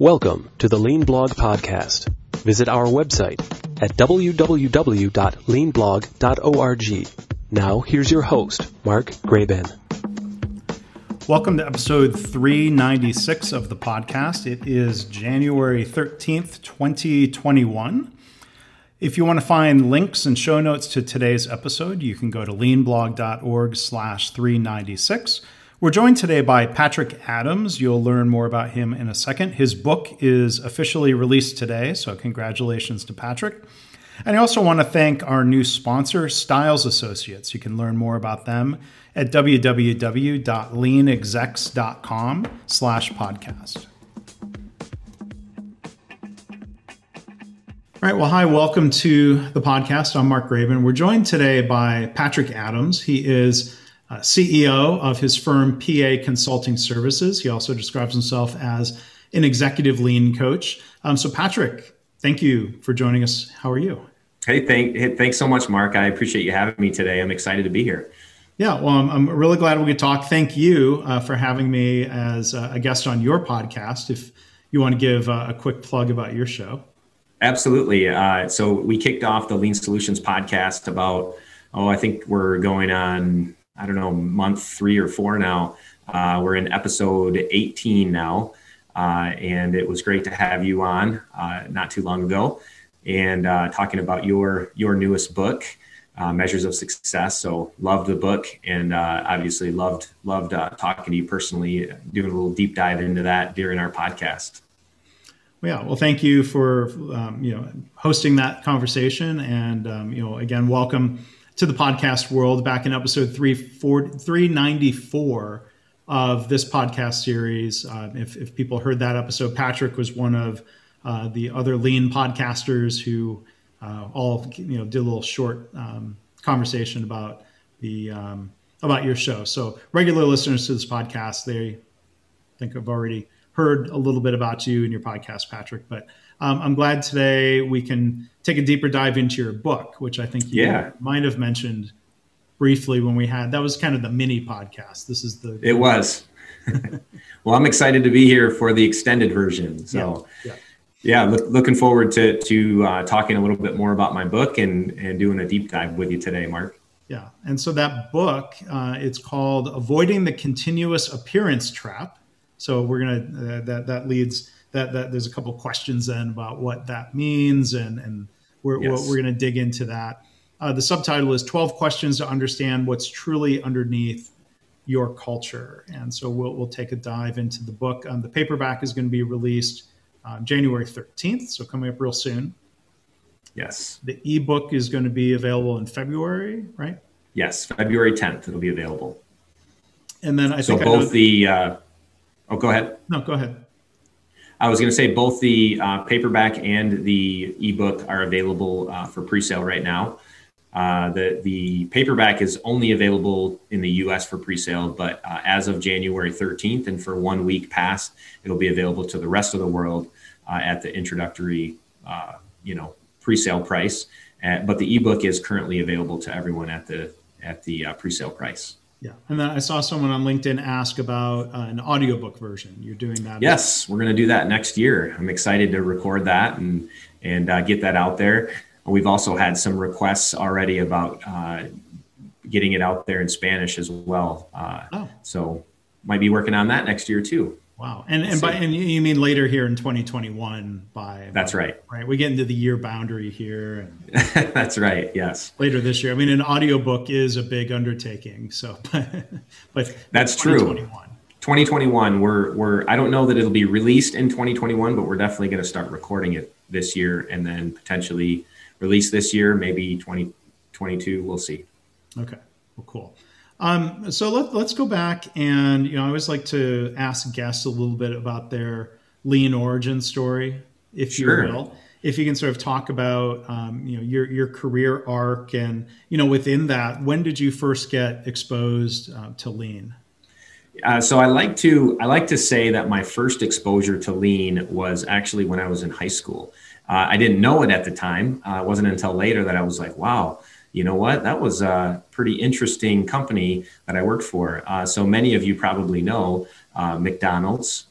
Welcome to the Lean Blog Podcast. Visit our website at www.leanblog.org. Now, here's your host, Mark Graban. Welcome to episode 396 of the podcast. It is January 13th, 2021. If you want to find links and show notes to today's episode, you can go to leanblog.org slash 396. We're joined today by Patrick Adams. You'll learn more about him in a second. His book is officially released today, so congratulations to Patrick. And I also want to thank our new sponsor, Stiles Associates. You can learn more about them at www.leanexecs.com slash podcast. All right. Well, hi. Welcome to the podcast. I'm Mark Graban. We're joined today by Patrick Adams. He is uh, CEO of his firm PA Consulting Services. He also describes himself as an executive lean coach. Um, so, Patrick, thank you for joining us. How are you? Hey, thank, hey, thanks so much, Mark. I appreciate you having me today. I'm excited to be here. Yeah, well, I'm, I'm really glad we could talk. Thank you uh, for having me as a guest on your podcast. If you want to give uh, a quick plug about your show. Absolutely. Uh, so we kicked off the Lean Solutions podcast about, oh, I think we're going on, I don't know, month three or four now. Uh, we're in episode 18 now. Uh, and it was great to have you on uh, not too long ago and uh, talking about your your newest book. Uh, measures of success. So loved the book, and uh, obviously loved loved talking to you personally, doing a little deep dive into that during our podcast. Yeah, well, thank you for um, you know hosting that conversation, and um, you know again, welcome to the podcast world. Back in episode three four three ninety four of this podcast series, uh, if, if people heard that episode, Patrick was one of uh, the other lean podcasters who uh, all you know did a little short um, conversation about the um, about your show. So regular listeners to this podcast, they think have already heard a little bit about you and your podcast, Patrick. But um, I'm glad today we can take a deeper dive into your book, which I think you yeah. might have mentioned briefly when we had that was kind of the mini podcast. This is the it was. well, I'm excited to be here for the extended version. So. Yeah. yeah. Yeah, look, looking forward to to uh, talking a little bit more about my book and and doing a deep dive with you today, Mark. Yeah, and so that book, uh, it's called "Avoiding the Continuous Appearance Trap," So we're gonna uh, that that leads that that there's a couple questions then about what that means and and we're yes. we're gonna dig into that. Uh, the subtitle is 12 questions to understand what's truly underneath your culture, and so we'll we'll take a dive into the book. Um, the paperback is going to be released um, January 13th, so coming up real soon. Yes. The ebook is going to be available in February, right? Yes, February 10th. It'll be available. And then I so think both the uh, Oh, go ahead. No, go ahead. I was going to say both the uh, paperback and the ebook are available uh, for pre-sale right now. Uh, the the paperback is only available in the U.S. for pre-sale, but uh, as of January 13th, and for one week past, it'll be available to the rest of the world uh, at the introductory, uh, you know, pre-sale price. but the ebook is currently available to everyone at the at the pre-sale price. Yeah. And then I saw someone on LinkedIn ask about uh, an audiobook version. You're doing that? Yes, we're going to do that next year. I'm excited to record that and and uh, get that out there. We've also had some requests already about uh, getting it out there in Spanish as well. Uh, oh. So might be working on that next year too. Wow. And and by and you mean later here in 2021 by That's right. Right. We get into the year boundary here. That's right. Yes. Later this year. I mean an audiobook is a big undertaking. So but, but That's true. 2021 we're we're I don't know that it'll be released in 2021 but we're definitely going to start recording it this year and then potentially release this year maybe 2022 we'll see. Okay. Well cool. Um, so let, let's go back and you know I always like to ask guests a little bit about their lean origin story, if sure. you will. If you can sort of talk about um, you know your your career arc and you know within that, when did you first get exposed uh, to lean? Uh, so I like to I like to say that my first exposure to lean was actually when I was in high school. Uh, I didn't know it at the time. Uh, it wasn't until later that I was like, wow, you know what? That was a pretty interesting company that I worked for. Uh, so many of you probably know uh, McDonald's,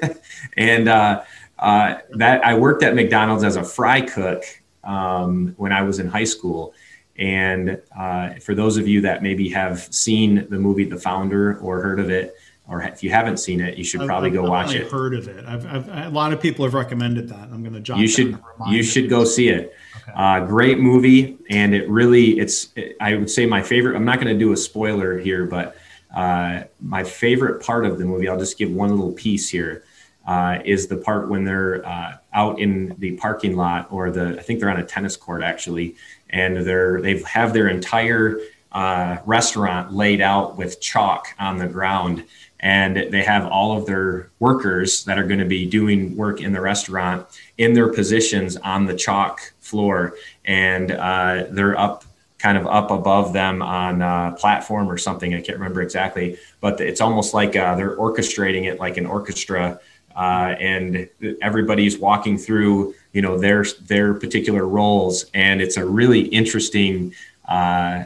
and uh, uh, that I worked at McDonald's as a fry cook um, when I was in high school. And uh, for those of you that maybe have seen the movie The Founder or heard of it, or if you haven't seen it, you should probably I've, go I've watch it. Heard of it? I've, I've, a lot of people have recommended that. I'm going to jot. You should you should go see it. Okay. Uh, great movie, and it really it's it, I would say my favorite. I'm not going to do a spoiler here, but uh, my favorite part of the movie. I'll just give one little piece here. Uh, is the part when they're uh, out in the parking lot, or the I think they're on a tennis court actually, and they're they have their entire uh, restaurant laid out with chalk on the ground and they have all of their workers that are going to be doing work in the restaurant in their positions on the chalk floor. And uh, they're up kind of up above them on a platform or something i can't remember exactly but it's almost like uh, they're orchestrating it like an orchestra uh, and everybody's walking through you know their their particular roles. And it's a really interesting uh,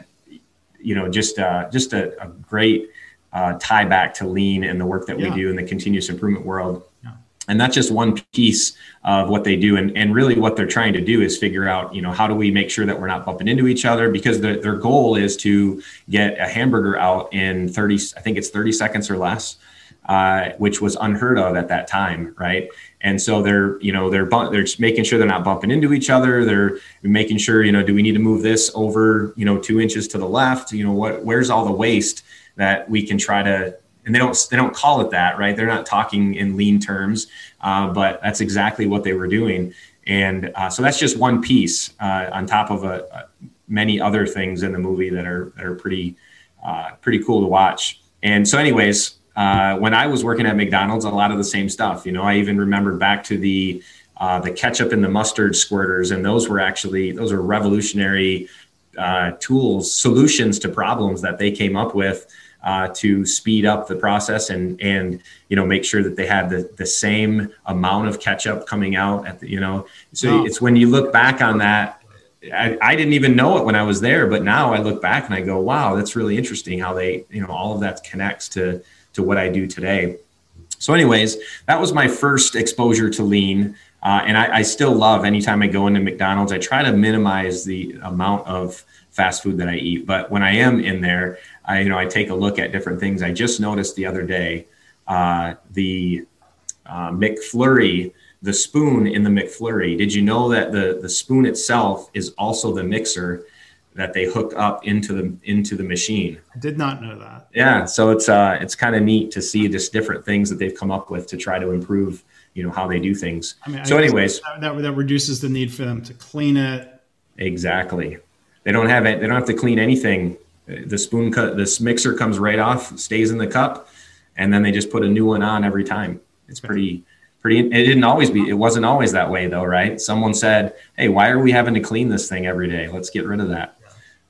you know just uh, just a, a great uh, tie back to lean and the work that yeah. we do in the continuous improvement world. Yeah. And that's just one piece of what they do. And, and really what they're trying to do is figure out, you know, how do we make sure that we're not bumping into each other because the, their goal is to get a hamburger out in 30, I think it's 30 seconds or less, uh, which was unheard of at that time. Right. And so they're, you know, they're, they're making sure they're not bumping into each other. They're making sure, you know, do we need to move this over, you know, two inches to the left? You know, what, where's all the waste? That we can try to and they don't they don't call it that right? They're not talking in lean terms uh, but that's exactly what they were doing. And uh, so that's just one piece uh, on top of a, a, many other things in the movie that are that are pretty uh, pretty cool to watch. And so anyways uh, when I was working at McDonald's a lot of the same stuff you know? I even remember back to the uh, the ketchup and the mustard squirters and those were actually those are revolutionary tools solutions to problems that they came up with uh, to speed up the process and and you know make sure that they had the the same amount of ketchup coming out at the you know. So it's when you look back on that I, I, didn't even know it when I was there but now I look back and I go wow that's really interesting how they you know all of that connects to to what I do today. So anyways that was my first exposure to lean uh, and I, I still love anytime I go into McDonald's I try to minimize the amount of fast food that I eat but when I am in there I, you know, I take a look at different things. I just noticed the other day uh, the uh, McFlurry, the spoon in the McFlurry. Did you know that the the spoon itself is also the mixer that they hook up into the into the machine? I did not know that. Yeah, so it's uh it's kind of neat to see just different things that they've come up with to try to improve you know how they do things. I mean, so, I anyways, that, that, that reduces the need for them to clean it. Exactly. They don't have it. They don't have to clean anything the spoon cut this mixer comes right off stays in the cup and then they just put a new one on every time. It's pretty pretty it didn't always be it wasn't always that way though right? Someone said hey why are we having to clean this thing every day? Let's get rid of that.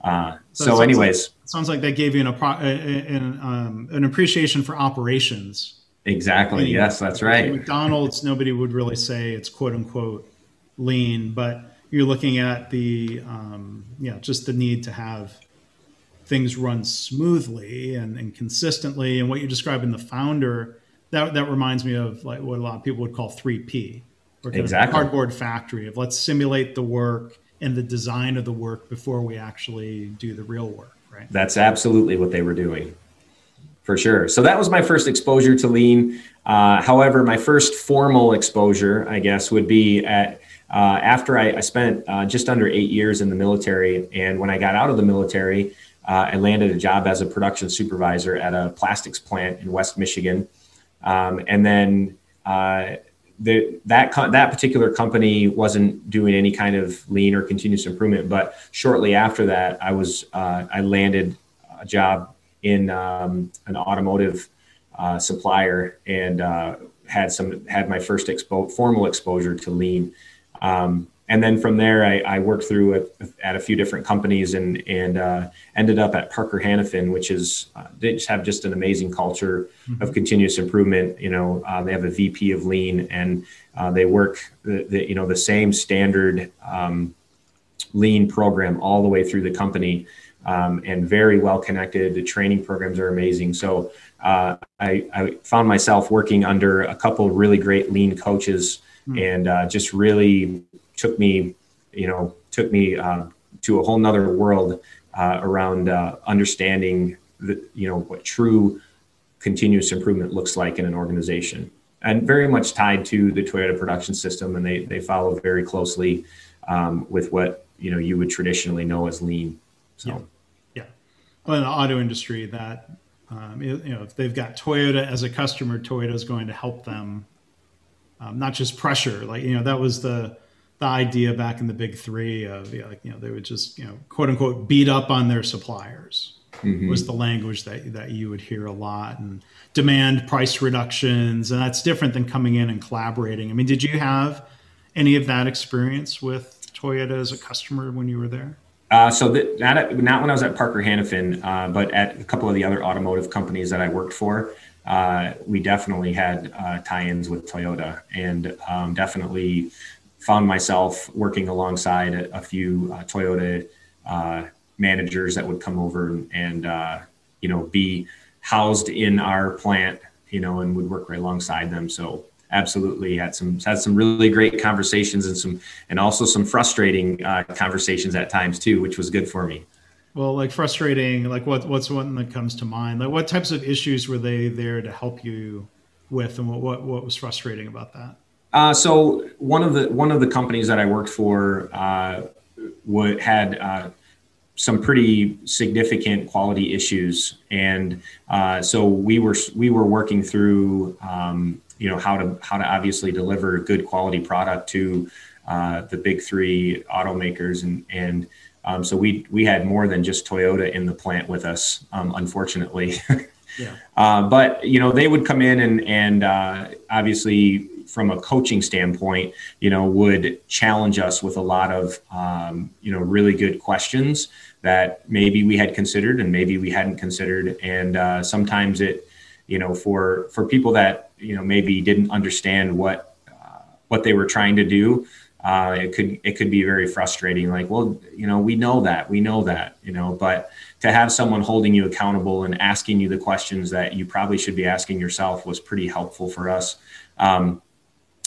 Uh, so, so anyways. like, sounds like that gave you an, an, um, an appreciation for operations. Exactly. Yes that's right. mcdonald's nobody would really say it's quote unquote lean but you're looking at the um, yeah just the need to have things run smoothly and, and consistently. And what you describe in the founder, that, that reminds me of like what a lot of people would call 3P, or exactly. cardboard factory of let's simulate the work and the design of the work before we actually do the real work, right? That's absolutely what they were doing for sure. So that was my first exposure to lean. Uh, however, my first formal exposure, I guess, would be at uh, after I, I spent uh, just under eight years in the military. And when I got out of the military, uh, I landed a job as a production supervisor at a plastics plant in West Michigan. Um, and then uh, the, that co- that particular company wasn't doing any kind of lean or continuous improvement. But shortly after that, I was uh, I landed a job in um, an automotive uh, supplier and uh, had some had my first expo- formal exposure to lean. Um, and then from there, I, I worked through a, at a few different companies and and uh, ended up at Parker Hannifin, which is uh, they just have just an amazing culture mm-hmm. of continuous improvement. You know, uh, they have a VP of Lean, and uh, they work the, the, you know the same standard um, Lean program all the way through the company, um, and very well connected. The training programs are amazing. So uh, I, I found myself working under a couple really great Lean coaches mm. and uh, just really took me, you know, took me uh, to a whole nother world uh, around uh, understanding the, you know, what true continuous improvement looks like in an organization and very much tied to the Toyota production system. And they, they follow very closely um, with what, you know, you would traditionally know as lean. So, yeah. yeah. Well, in the auto industry that, um, you know, if they've got Toyota as a customer, Toyota is going to help them, um, not just pressure, like, you know, that was the, the idea back in the big three of, you know, like, you know, they would just, you know, quote unquote, beat up on their suppliers mm-hmm. was the language that that you would hear a lot and demand price reductions and that's different than coming in and collaborating. I mean, did you have any of that experience with Toyota as a customer when you were there? Uh, so that, not, not when I was at Parker Hannifin, uh, but at a couple of the other automotive companies that I worked for, uh, we definitely had uh, tie-ins with Toyota, and um, definitely found myself working alongside a, a few uh, Toyota uh, managers that would come over and, uh, you know be housed in our plant you know and would work right alongside them. So absolutely had some had some really great conversations and some and also some frustrating uh, conversations at times too which was good for me. Well like frustrating like what what's one that comes to mind? Like what types of issues were they there to help you with and what what, what was frustrating about that uh, so one of the one of the companies that I worked for uh, would had uh, some pretty significant quality issues, and uh, so we were we were working through um, you know how to how to obviously deliver good quality product to uh, the big three automakers, and and um, so we we had more than just Toyota in the plant with us, um, unfortunately. yeah. Uh, but you know they would come in and and uh, obviously from a coaching standpoint, you know, would challenge us with a lot of, um, you know, really good questions that maybe we had considered and maybe we hadn't considered. And uh, sometimes it, you know, for for people that you know maybe didn't understand what uh, what they were trying to do, uh, it could it could be very frustrating. Like, well, you know, we know that, we know that, you know, but to have someone holding you accountable and asking you the questions that you probably should be asking yourself was pretty helpful for us. Um,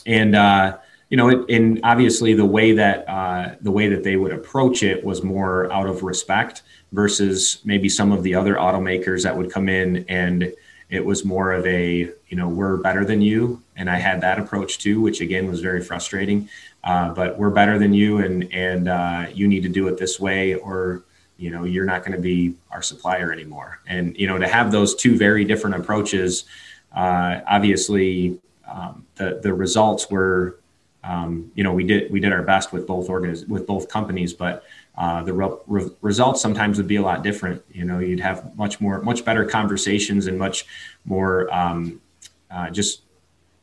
and uh, you know, it, and obviously the way that uh, the way that they would approach it was more out of respect versus maybe some of the other automakers that would come in and it was more of a you know we're better than you. And i had that approach too which again was very frustrating. Uh, but we're better than you and and uh, you need to do it this way or you know you're not going to be our supplier anymore. And you know to have those two very different approaches uh, obviously um, the the results were, um, you know, we did we did our best with both organiz- with both companies, but uh, the re- re- results sometimes would be a lot different. You know, you'd have much more much better conversations and much more um, uh, just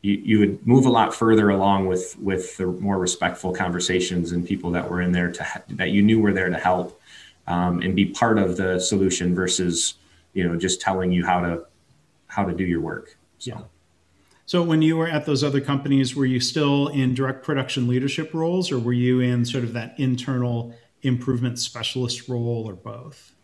you, you would move a lot further along with with the more respectful conversations and people that were in there to ha- that you knew were there to help um, and be part of the solution versus you know just telling you how to how to do your work. So. Yeah. So when you were at those other companies, were you still in direct production leadership roles or were you in sort of that internal improvement specialist role or both?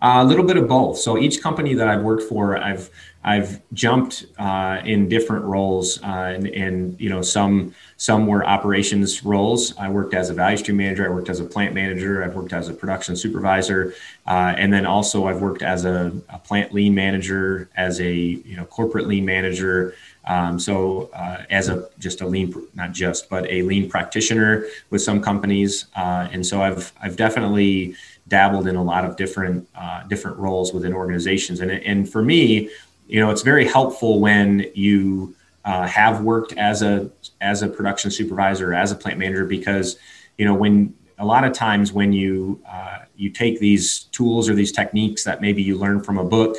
A little bit of both. So each company that I've worked for, I've I've jumped uh, in different roles, uh, and, and, you know some some were operations roles. I worked as a value stream manager. I worked as a plant manager. I've worked as a production supervisor, uh, and then also I've worked as a, a, plant lean manager, as a you know corporate lean manager, um, so, uh, as a just a lean, not just, but a lean practitioner with some companies, uh, and so I've I've definitely dabbled in a lot of different uh, different roles within organizations, and and for me, you know, it's very helpful when you uh, have worked as a as a production supervisor, as a plant manager, because you know when a lot of times when you uh, you take these tools or these techniques that maybe you learn from a book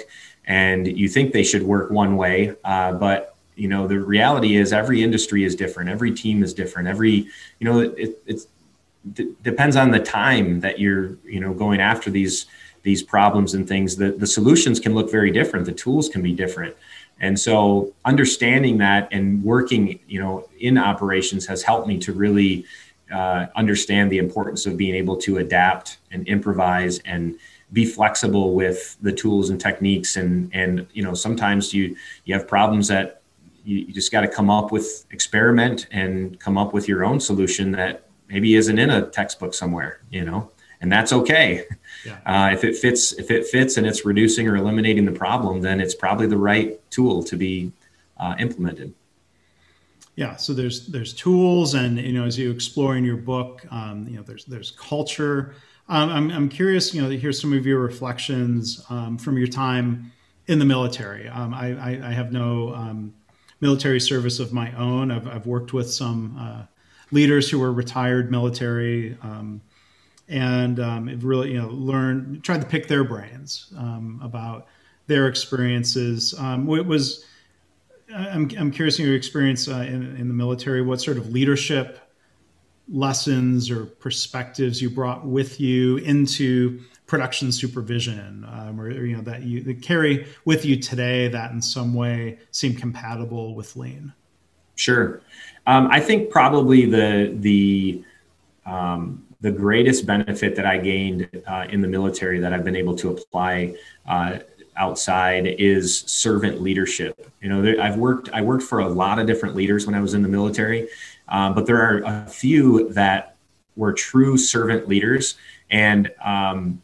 and you think they should work one way, uh, but you know the reality is every industry is different every team is different every you know it, it's it depends on the time that you're you know going after these these problems and things. The, the solutions can look very different the tools can be different. And so understanding that and working you know in operations has helped me to really uh, understand the importance of being able to adapt and improvise and be flexible with the tools and techniques. And and you know sometimes you you have problems that you, you just got to come up with experiment and come up with your own solution that maybe isn't in a textbook somewhere, you know, and that's okay. Yeah. Uh, if it fits, if it fits and it's reducing or eliminating the problem, then it's probably the right tool to be uh, implemented. Yeah, so there's there's tools, and you know, as you explore in your book, um, you know, there's there's culture. Um, I'm I'm curious, you know, to hear some of your reflections um, from your time in the military. Um, I, I, I have no um, military service of my own. I've I've worked with some uh, leaders who were retired military. Um, and um, really you know learned tried to pick their brains um, about their experiences. Um, it was I'm, I'm curious in your experience uh, in, in the military, what sort of leadership lessons or perspectives you brought with you into production supervision, um, or, or, you know that you that carry with you today that in some way seem compatible with lean. Sure, um, I think probably the the um, the greatest benefit that I gained uh, in the military that I've been able to apply uh, outside is servant leadership. You know, there, I've worked I worked for a lot of different leaders when I was in the military, um, but there are a few that were true servant leaders, and um,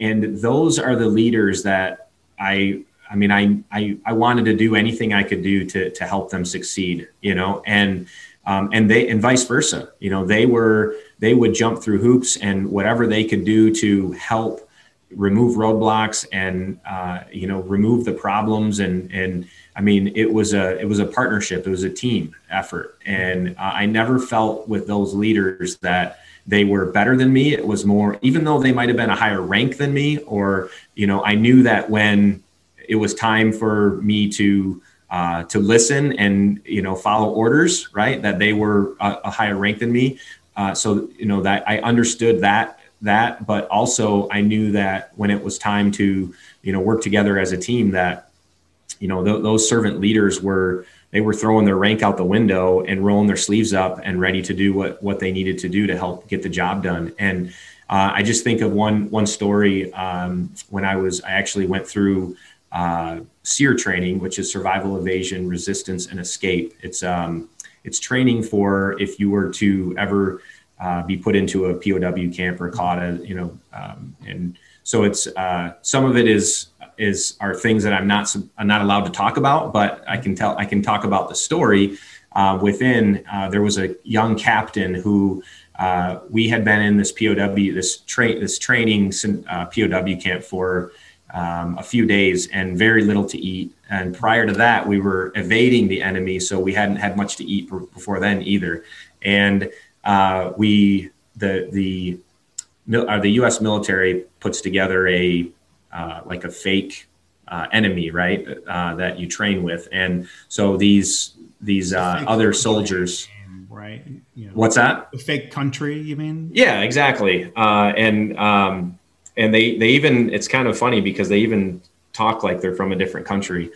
and those are the leaders that I I mean I, I I wanted to do anything I could do to to help them succeed. You know, and um, and they and vice versa. You know, they were they would jump through hoops and whatever they could do to help remove roadblocks and uh, you know remove the problems and and I mean it was a it was a partnership it was a team effort and uh, I never felt with those leaders that they were better than me. It was more even though they might have been a higher rank than me or you know I knew that when it was time for me to uh, to listen and you know follow orders right that they were a, a higher rank than me. Uh, so you know that I understood that that, but also I knew that when it was time to you know work together as a team, that you know th- those servant leaders were they were throwing their rank out the window and rolling their sleeves up and ready to do what what they needed to do to help get the job done. And uh, I just think of one one story um, when I was I actually went through uh, SERE training, which is survival, evasion, resistance, and escape. It's um, it's training for if you were to ever uh, be put into a POW camp or CAUTA, you know, um, and so it's uh, some of it is is are things that I'm not I'm not allowed to talk about, but I can tell I can talk about the story. Uh, within uh, there was a young captain who uh, we had been in this POW this train this training uh, POW camp for um, a few days and very little to eat. And prior to that, we were evading the enemy, so we hadn't had much to eat before then either. And uh, we the the uh, the U.S. military puts together a uh, like a fake uh, enemy, right? Uh, that you train with, and so these these other soldiers. Right. You know, What's that? A fake country, you mean? Yeah, exactly. and um, and they they even it's kind of funny because they even talk like they're from a different country.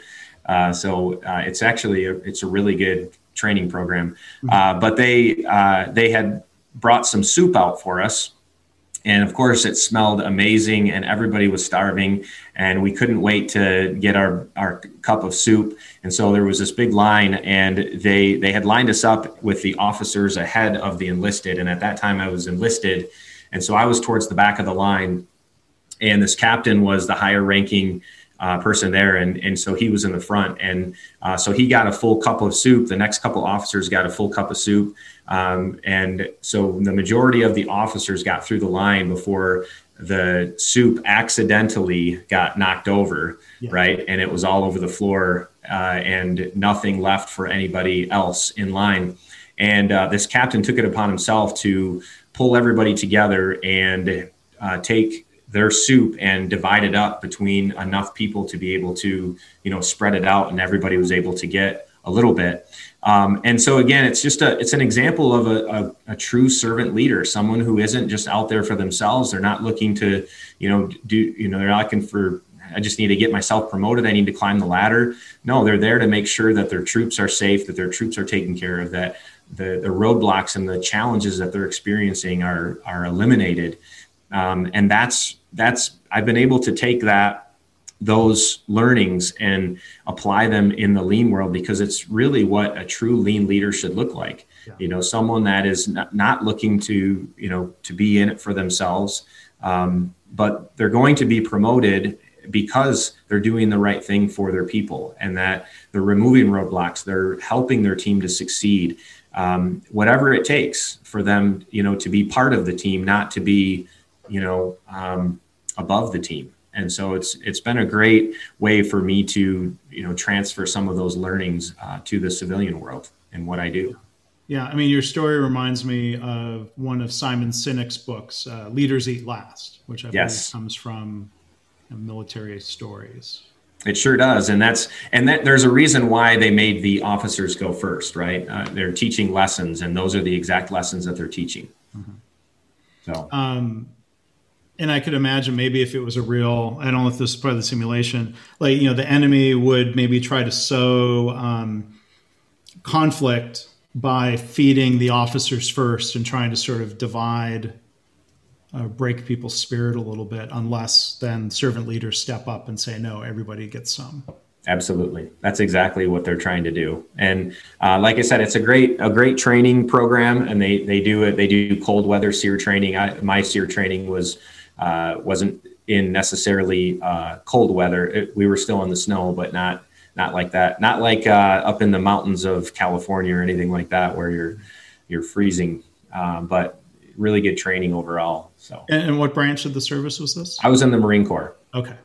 Uh, so uh, it's actually a, it's a really good training program. Mm-hmm. Uh, but they uh, they had brought some soup out for us, and of course it smelled amazing, and everybody was starving, and we couldn't wait to get our our cup of soup. And so there was this big line, and they they had lined us up with the officers ahead of the enlisted, and at that time I was enlisted, and so I was towards the back of the line and this captain was the higher ranking uh, person there, and and so he was in the front, and uh, so he got a full cup of soup. The next couple officers got a full cup of soup, um, and so the majority of the officers got through the line before the soup accidentally got knocked over, yeah. right, and it was all over the floor, uh, and nothing left for anybody else in line. And uh, this captain took it upon himself to pull everybody together and uh, take their soup and divide it up between enough people to be able to you know spread it out and everybody was able to get a little bit um, and so again it's just a it's an example of a, a, a, true servant leader someone who isn't just out there for themselves they're not looking to you know do you know they're not looking for I just need to get myself promoted. I need to climb the ladder. No, they're there to make sure that their troops are safe, that their troops are taken care of, that the, the roadblocks and the challenges that they're experiencing are, are eliminated. Um, and that's that's I've been able to take that those learnings and apply them in the lean world because it's really what a true lean leader should look like yeah. you know someone that is not, not, looking to you know to be in it for themselves um, but they're going to be promoted because they're doing the right thing for their people and that they're removing roadblocks they're helping their team to succeed um, whatever it takes for them you know to be part of the team not to be you know um, above the team and so it's it's been a great way for me to you know transfer some of those learnings uh, to the civilian world and what I do. Yeah, I mean, your story reminds me of one of Simon Sinek's books, uh, "Leaders Eat Last," which I yes. believe comes from military stories. It sure does, and that's and that there's a reason why they made the officers go first, right? Uh, they're teaching lessons, and those are the exact lessons that they're teaching. Mm-hmm. So, um, and I could imagine maybe if it was a real, I don't know if this is part of the simulation, like, you know, the enemy would maybe try to sow um, conflict by feeding the officers first and trying to sort of divide, uh, break people's spirit a little bit, unless then servant leaders step up and say, no, everybody gets some. Absolutely, that's exactly what they're trying to do. And uh, like I said, it's a great a great training program, and they they do it. They do cold weather SERE training. I, my SERE training was uh, wasn't in necessarily uh, cold weather. It, we were still in the snow, but not not like that. Not like uh, up in the mountains of California or anything like that, where you're you're freezing. Um, but really good training overall. So. And, and, what branch of the service was this? I was in the Marine Corps. Okay.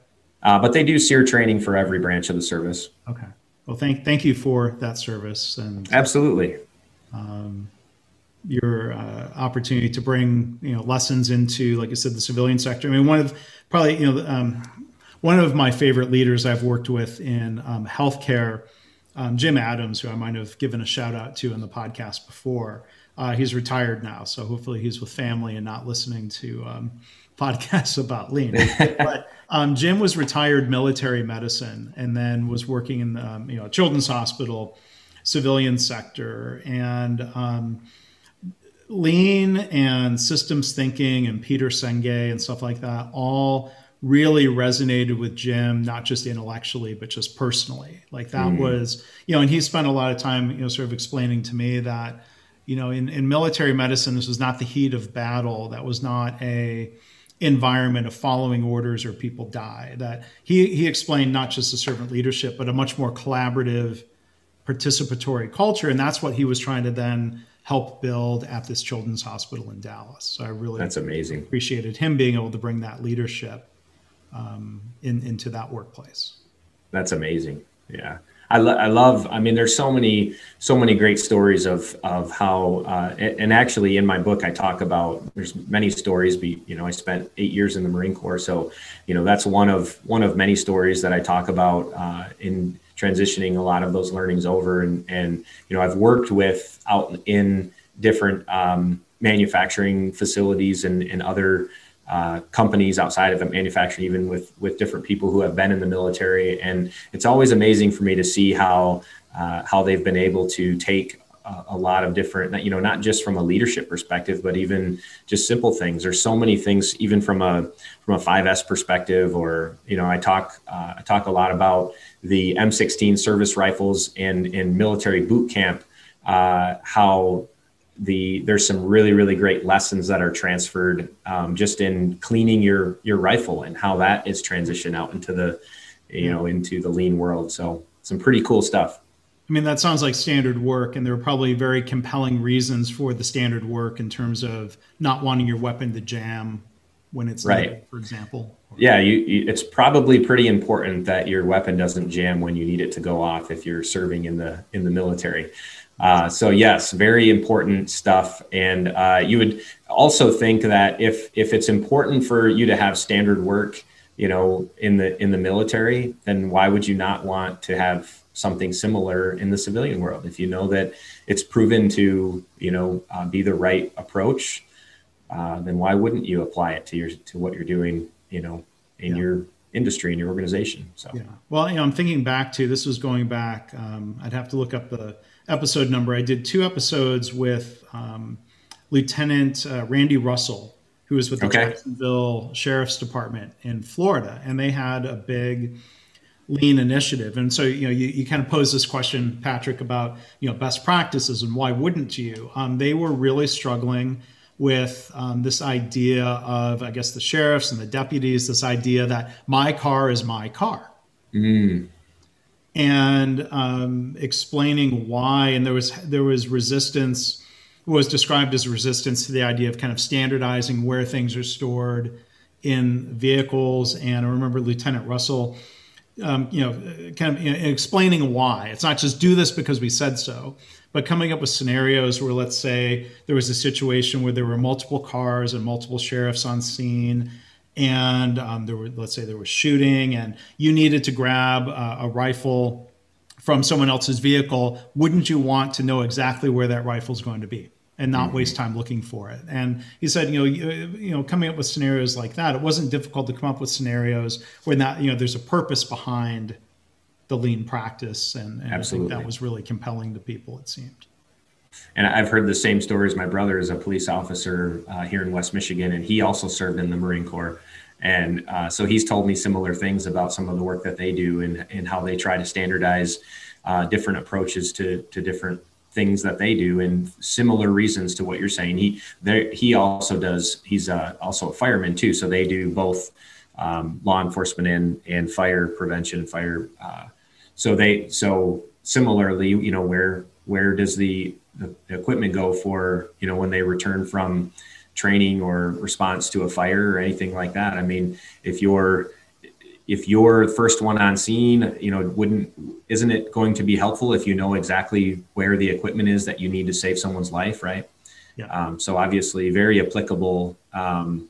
Uh, but they do SERE training for every branch of the service. Okay. Well, thank thank you for that service and absolutely. Um, your uh, opportunity to bring you know lessons into, like I said, the civilian sector. I mean, one of probably you know um, one of my favorite leaders I've worked with in um, healthcare, um, Jim Adams, who I might have given a shout out to in the podcast before. Uh, he's retired now, so hopefully he's with family and not listening to um, podcasts about lean. but um, Jim was retired military medicine and then was working in um, you know children's hospital, civilian sector, and lean and systems thinking and Peter Senge and stuff like that all really resonated with Jim, not just intellectually, but just personally. Like that mm. was, you know, and he spent a lot of time, you know, sort of explaining to me that, you know, in, in military medicine, this was not the heat of battle. That was not a environment of following orders or people die. That he he explained not just the servant leadership, but a much more collaborative, participatory culture. And that's what he was trying to then help build at this children's hospital in Dallas. So I really that's amazing. Appreciated him being able to bring that leadership um, in, into that workplace. That's amazing. Yeah. I, lo- I love, I mean, there's so many, so many great stories of, of how, uh, and actually in my book, I talk about, there's many stories, be, you know, I spent eight years in the Marine Corps. So, you know, that's one of, one of many stories that I talk about, uh, in, transitioning a lot of those learnings over. And, and you know, I've worked with out in different um, manufacturing facilities and, and other uh, companies outside of manufacturing, even with with different people who have been in the military. And it's always amazing for me to see how uh, how they've been able to take a, a lot of different, you know, not just from a leadership perspective, but even just simple things. There's so many things, even from a from a 5S perspective, or you know, I talk uh, I talk a lot about the M16 service rifles and in military boot camp, uh, how the there's some really really great lessons that are transferred um, just in cleaning your your rifle and how that is transitioned out into the you know into the lean world. So some pretty cool stuff. I mean, that sounds like standard work, and there are probably very compelling reasons for the standard work in terms of not wanting your weapon to jam when it's right. Needed, for example yeah, you, you, it's probably pretty important that your weapon doesn't jam when you need it to go off if you're serving in the in the military. Uh, so yes, very important stuff. And uh, you would also think that if if it's important for you to have standard work, you know, in the in the military, then why would you not want to have something similar in the civilian world? If you know that it's proven to you know uh, be the right approach, uh, then why wouldn't you apply it to your to what you're doing you know, in yeah. your industry in your organization. So, yeah. Well, you know, I'm thinking back to this was going back. Um, I'd have to look up the episode number. I did two episodes with um, Lieutenant uh, Randy Russell, who was with the Okay. Jacksonville Sheriff's Department in Florida, and they had a big lean initiative. And so, you know, you, you kind of pose this question, Patrick, about you know best practices and why wouldn't you? Um, they were really struggling with um, this idea of, I guess, the sheriffs and the deputies, this idea that my car is my car and um, explaining why. And there was there was resistance was described as resistance to the idea of kind of standardizing where things are stored in vehicles. And I remember Lieutenant Russell, um, you know, kind of you know, explaining why. It's not just do this because we said so, but coming up with scenarios where, let's say, there was a situation where there were multiple cars and multiple sheriffs on scene and um, there were let's say there was shooting and you needed to grab uh, a rifle from someone else's vehicle wouldn't you want to know exactly where that rifle is going to be and not Mm-hmm. waste time looking for it and he said you know you, you know coming up with scenarios like that it wasn't difficult to come up with scenarios where that you know there's a purpose behind the lean practice and, and i think that was really compelling to people it seemed And I've heard the same stories. My brother is a police officer uh, here in West Michigan, and he also served in the Marine Corps. And uh, so he's told me similar things about some of the work that they do and, and how they try to standardize uh, different approaches to, to different things that they do and similar reasons to what you're saying. He there he also does. He's uh, also a fireman too, so they do both um, law enforcement and and fire prevention, fire. Uh, so they so similarly, you know, where where does the the equipment go for you know when they return from training or response to a fire or anything like that? I mean, if you're if you're the first one on scene, you know, wouldn't isn't it going to be helpful if you know exactly where the equipment is that you need to save someone's life, right? Yeah. Um, so obviously, very applicable. Um,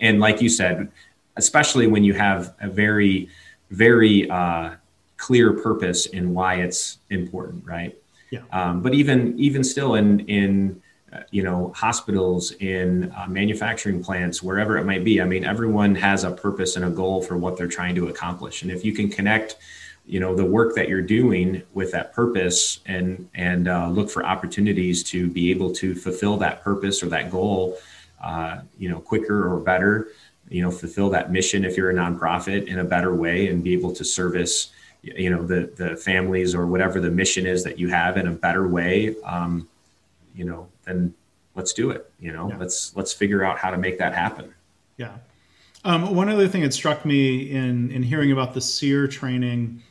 and like you said, especially when you have a very, very uh, clear purpose in why it's important, right? Yeah. Um, but even even still, in in you know hospitals, in uh, manufacturing plants, wherever it might be, I mean, everyone has a purpose and a goal for what they're trying to accomplish, and if you can connect you know the work that you're doing with that purpose and and uh, look for opportunities to be able to fulfill that purpose or that goal uh, you know quicker or better you know fulfill that mission if you're a nonprofit in a better way and be able to service you know the the families or whatever the mission is that you have in a better way um, you know then let's do it you know Yeah. let's let's figure out how to make that happen Yeah. Um, one other thing that struck me in in hearing about the SERE training,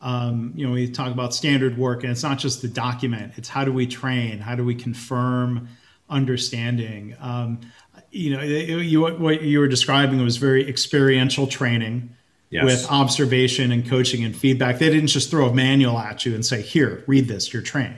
um, you know, we talk about standard work, and it's not just the document; it's how do we train, how do we confirm understanding. Um, you know, it- you, what you were describing was very experiential training Yes. with observation and coaching and feedback. They didn't just throw a manual at you and say, "Here, read this. You're trained."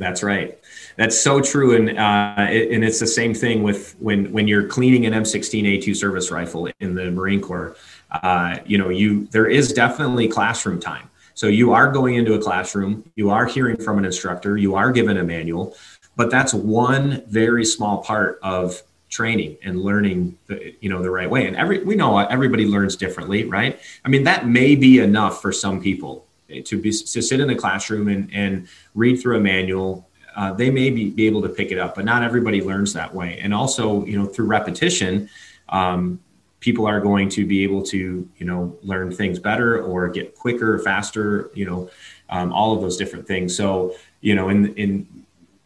That's right. That's so true, and uh, it, and it's the same thing with when when you're cleaning an M16A2 service rifle in the Marine Corps. Uh, you know, you there is definitely classroom time. So you are going into a classroom, you are hearing from an instructor, you are given a manual, but that's one very small part of training and learning the you know the right way. And every we know everybody learns differently, right? I mean, that may be enough for some people to be to sit in the classroom and, and read through a manual uh, they may be, be able to pick it up but not everybody learns that way. And also you know through repetition um, people are going to be able to you know learn things better or get quicker faster you know um, all of those different things. So you know in in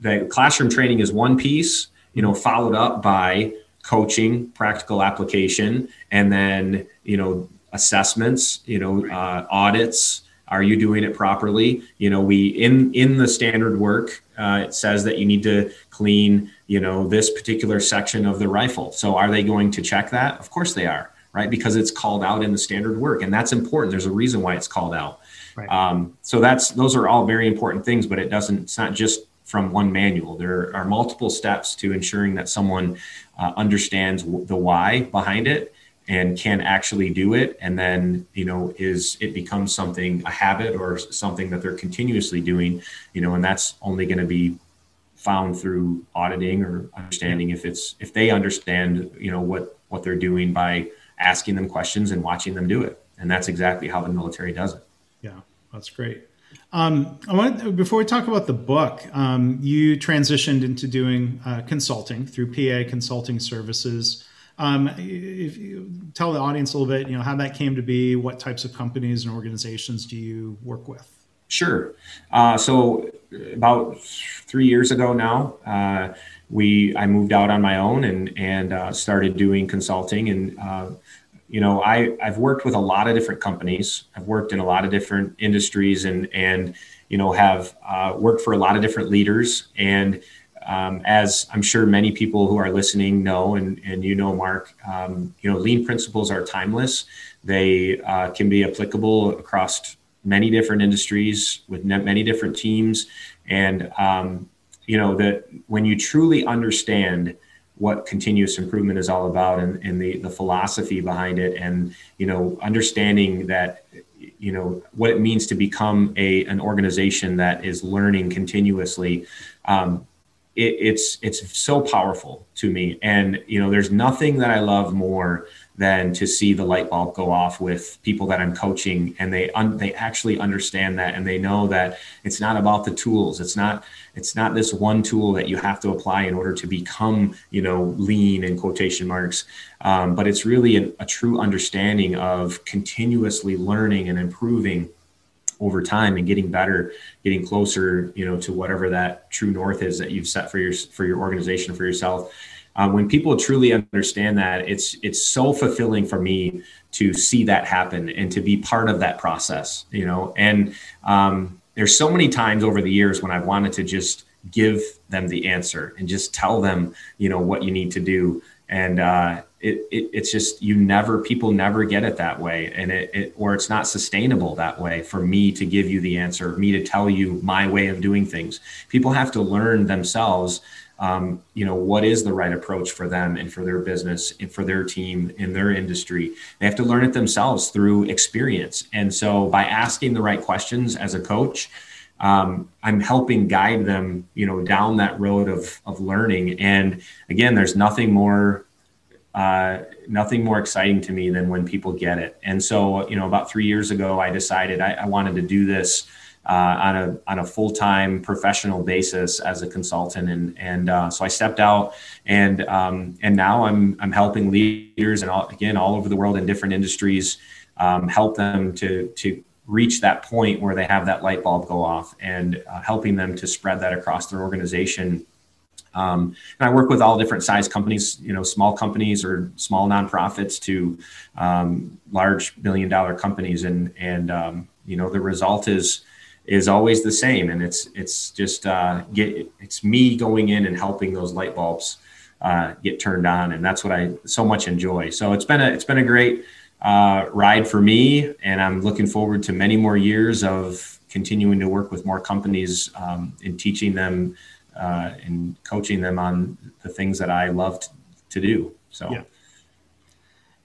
the classroom training is one piece you know followed up by coaching practical application and then you know assessments you know uh, audits are you doing it properly? You know we in in the standard work uh, it says that you need to clean you know this particular section of the rifle. So are they going to check that? Of course they are right? Because it's called out in the standard work and that's important. There's a reason why it's called out. Right. um, so that's those are all very important things but it doesn't it's not just from one manual. There are multiple steps to ensuring that someone uh, understands w- the why behind it and can actually do it and then you know is it becomes something a habit or something that they're continuously doing you know and that's only going to be found through auditing or understanding if it's if they understand you know what what they're doing by asking them questions and watching them do it and that's exactly how the military does it Yeah, that's great. Um, I want before we talk about the book, um, you transitioned into doing uh, consulting through PA Consulting Services. Um, if you tell the audience a little bit, you know, how that came to be, what types of companies and organizations do you work with? Sure. Uh, so about three years ago now, uh, we I moved out on my own and and uh, started doing consulting and uh, you know I I've worked with a lot of different companies. I've worked in a lot of different industries and and you know have uh, worked for a lot of different leaders and um, as I'm sure many people who are listening know, and, and you know, Mark, um, you know, lean principles are timeless. They uh, can be applicable across many different industries with many different teams, and um, you know that when you truly understand what continuous improvement is all about and, and the, the philosophy behind it and you know understanding that you know what it means to become a an organization that is learning continuously um, it, it's it's so powerful to me. And you know there's nothing that i love more than to see the light bulb go off with people that i'm coaching and they un, they actually understand that and they know that it's not about the tools. It's not it's not this one tool that you have to apply in order to become you know lean in quotation marks. Um, but it's really a, a true understanding of continuously learning and improving over time and getting better, getting closer, you know, to whatever that true north is that you've set for your for your organization for yourself. Um, when people truly understand that, it's it's so fulfilling for me to see that happen and to be part of that process. You know, and um, there's so many times over the years when I've wanted to just give them the answer and just tell them, you know, what you need to do and uh, it, it, it's just you never people never get it that way. And it, it, or it's not sustainable that way for me to give you the answer me to tell you my way of doing things. People have to learn themselves um, you know what is the right approach for them and for their business and for their team in their industry. They have to learn it themselves through experience. And so by asking the right questions as a coach um, I'm helping guide them, you know, down that road of of learning. And again, there's nothing more uh, nothing more exciting to me than when people get it. And so, you know, about three years ago, I decided I, I wanted to do this uh, on a on a full time professional basis as a consultant, and and uh, so I stepped out, and um, and now I'm I'm helping leaders and all, again all over the world in different industries, um, help them to to reach that point where they have that light bulb go off and uh, helping them to spread that across their organization. Um, and I work with all different size companies, you know, small companies or small nonprofits to um, large billion dollar companies. And, and, um, you know, the result is, is always the same. And it's, it's just, uh, get, it's me going in and helping those light bulbs, uh, get turned on. And that's what I so much enjoy. So it's been a, it's been a great, uh, ride for me, and I'm looking forward to many more years of continuing to work with more companies um, and teaching them uh, and coaching them on the things that I love to do. So, yeah.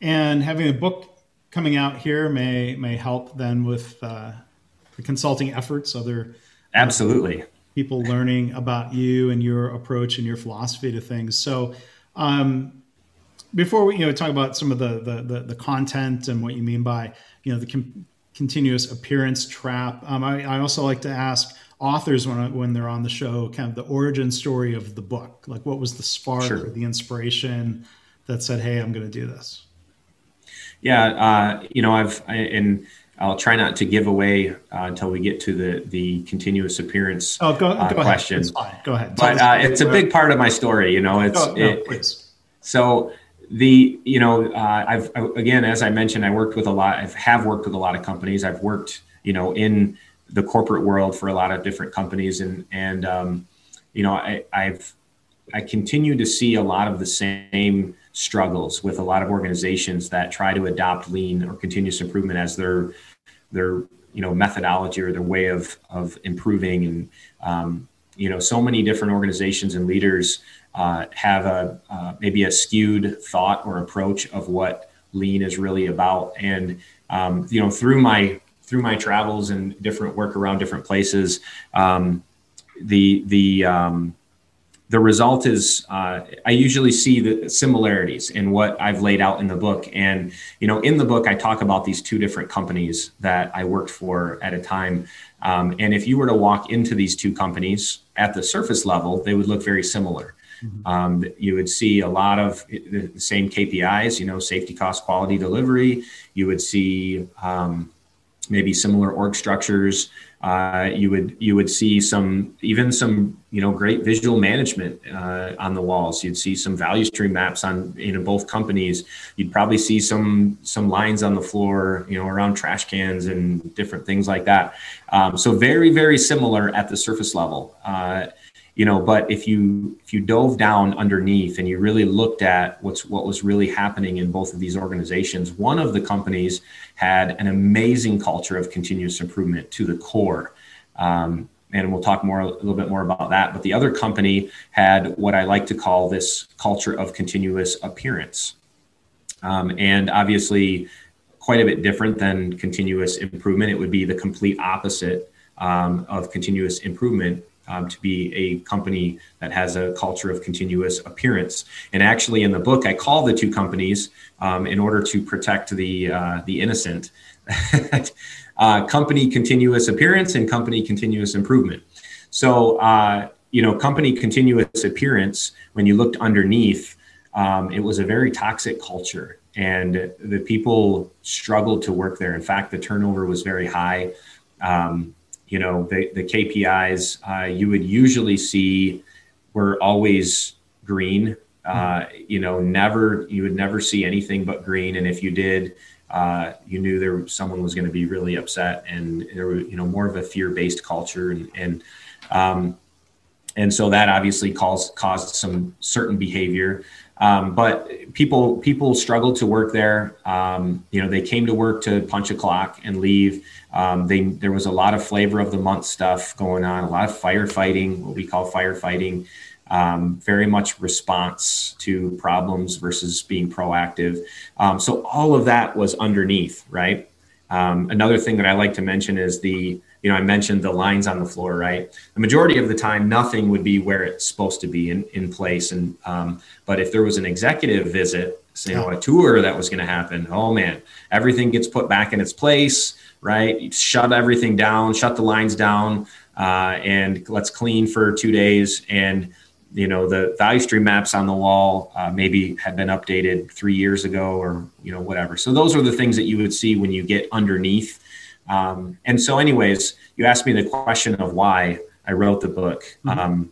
And having a book coming out here may may help then with uh, the consulting efforts. Other absolutely people learning about you and your approach and your philosophy to things. So. Um, before we you know talk about some of the the the, the content and what you mean by you know the com- continuous appearance trap, um, I, I also like to ask authors when when they're on the show kind of the origin story of the book. Like, what was the spark sure. or the inspiration that said, "Hey, I'm going to do this." Yeah, uh, you know, I've I, and I'll try not to give away uh, until we get to the the continuous appearance oh, go, uh, go question. Ahead. Go ahead. But uh, it's a big part of my story. You know, it's no, no, it, please. so the you know uh, I've again as I mentioned I worked with a lot I have worked with a lot of companies I've worked you know in the corporate world for a lot of different companies and and um, you know I, I've I continue to see a lot of the same struggles with a lot of organizations that try to adopt lean or continuous improvement as their their you know methodology or their way of of improving and um, you know so many different organizations and leaders uh, have a uh, maybe a skewed thought or approach of what lean is really about. And um, you know, through my through my travels and different work around different places, um, the the um, the result is uh, I usually see the similarities in what I've laid out in the book. And you know, in the book, I talk about these two different companies that I worked for at a time. Um, and if you were to walk into these two companies, at the surface level, they would look very similar. Mm-hmm. Um, you would see a lot of the same KPIs, you know, safety, cost, quality, delivery. You would see um, maybe similar org structures. Uh, you would you would see some even some you know great visual management uh, on the walls. You'd see some value stream maps on you know both companies. You'd probably see some some lines on the floor you know around trash cans and different things like that. Um, so very very similar at the surface level. Uh, you know but if you if you dove down underneath and you really looked at what's what was really happening in both of these organizations one of the companies had an amazing culture of continuous improvement to the core. Um, and we'll talk more a little bit more about that. But the other company had what i like to call this culture of continuous appearance. Um, and obviously quite a bit different than continuous improvement. It would be the complete opposite um, of continuous improvement um, to be a company that has a culture of continuous appearance. And actually, in the book, I call the two companies um, in order to protect the uh, the innocent. uh, company continuous appearance and company continuous improvement. So, uh, you know, company continuous appearance. When you looked underneath, um, it was a very toxic culture, and the people struggled to work there. In fact, the turnover was very high. Um, you know the, the kpis uh, you would usually see were always green. Uh, you know never you would never see anything but green. And if you did uh, you knew there someone was going to be really upset and there were you know more of a fear-based culture and and um, and so that obviously caused caused some certain behavior um, but people people struggled to work there. Um, you know, they came to work to punch a clock and leave. Um, they there was a lot of flavor of the month stuff going on, a lot of firefighting, what we call firefighting. Um, very much response to problems versus being proactive. Um, so all of that was underneath, right? Um, another thing that I like to mention is the you know, I mentioned the lines on the floor, right? The majority of the time, nothing would be where it's supposed to be in, in place. And, um, but if there was an executive visit, you know, a tour that was going to happen, oh man, everything gets put back in its place, right? You shut everything down, shut the lines down, uh, and let's clean for two days. And, you know, the value stream maps on the wall uh, maybe had been updated three years ago or, you know, whatever. So those are the things that you would see when you get underneath um, and so, anyways, you asked me the question of why I wrote the book. Mm-hmm. Um,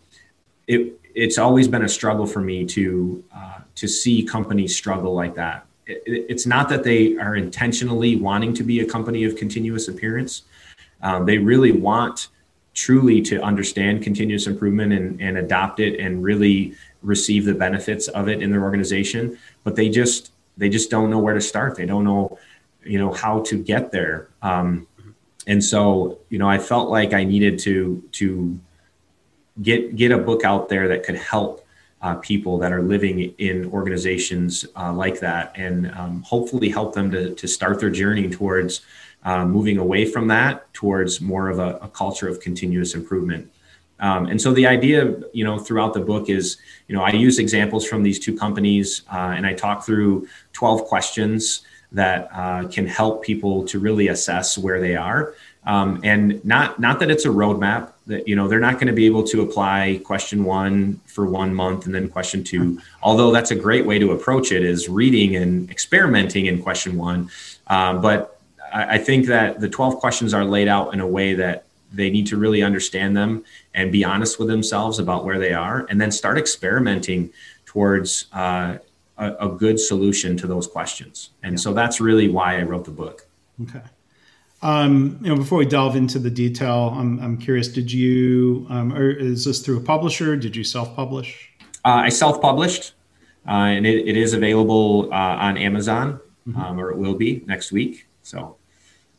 it, it's always been a struggle for me to uh, to see companies struggle like that. It, it's not that they are intentionally wanting to be a company of continuous appearance. Um, they really want truly to understand continuous improvement and, and adopt it and really receive the benefits of it in their organization. But they just they just don't know where to start. They don't know you know how to get there. Um, and so you know i felt like i needed to to get get a book out there that could help uh, people that are living in organizations uh, like that and um, hopefully help them to, to start their journey towards uh, moving away from that towards more of a, a culture of continuous improvement. Um, and so the idea you know throughout the book is you know i use examples from these two companies uh, and i talk through 12 questions that uh, can help people to really assess where they are. Um, and not not that it's a roadmap that you know they're not going to be able to apply question one for one month and then question two although that's a great way to approach it is reading and experimenting in question one um, but I, I think that the 12 questions are laid out in a way that they need to really understand them and be honest with themselves about where they are and then start experimenting towards uh, a, a good solution to those questions. And yeah. so that's really why I wrote the book. Okay. Um, you know, before we delve into the detail, I'm, I'm curious, did you, um, or is this through a publisher? Did you self-publish? Uh, I self-published uh, and it, it is available uh, on Amazon mm-hmm. um, or it will be next week. So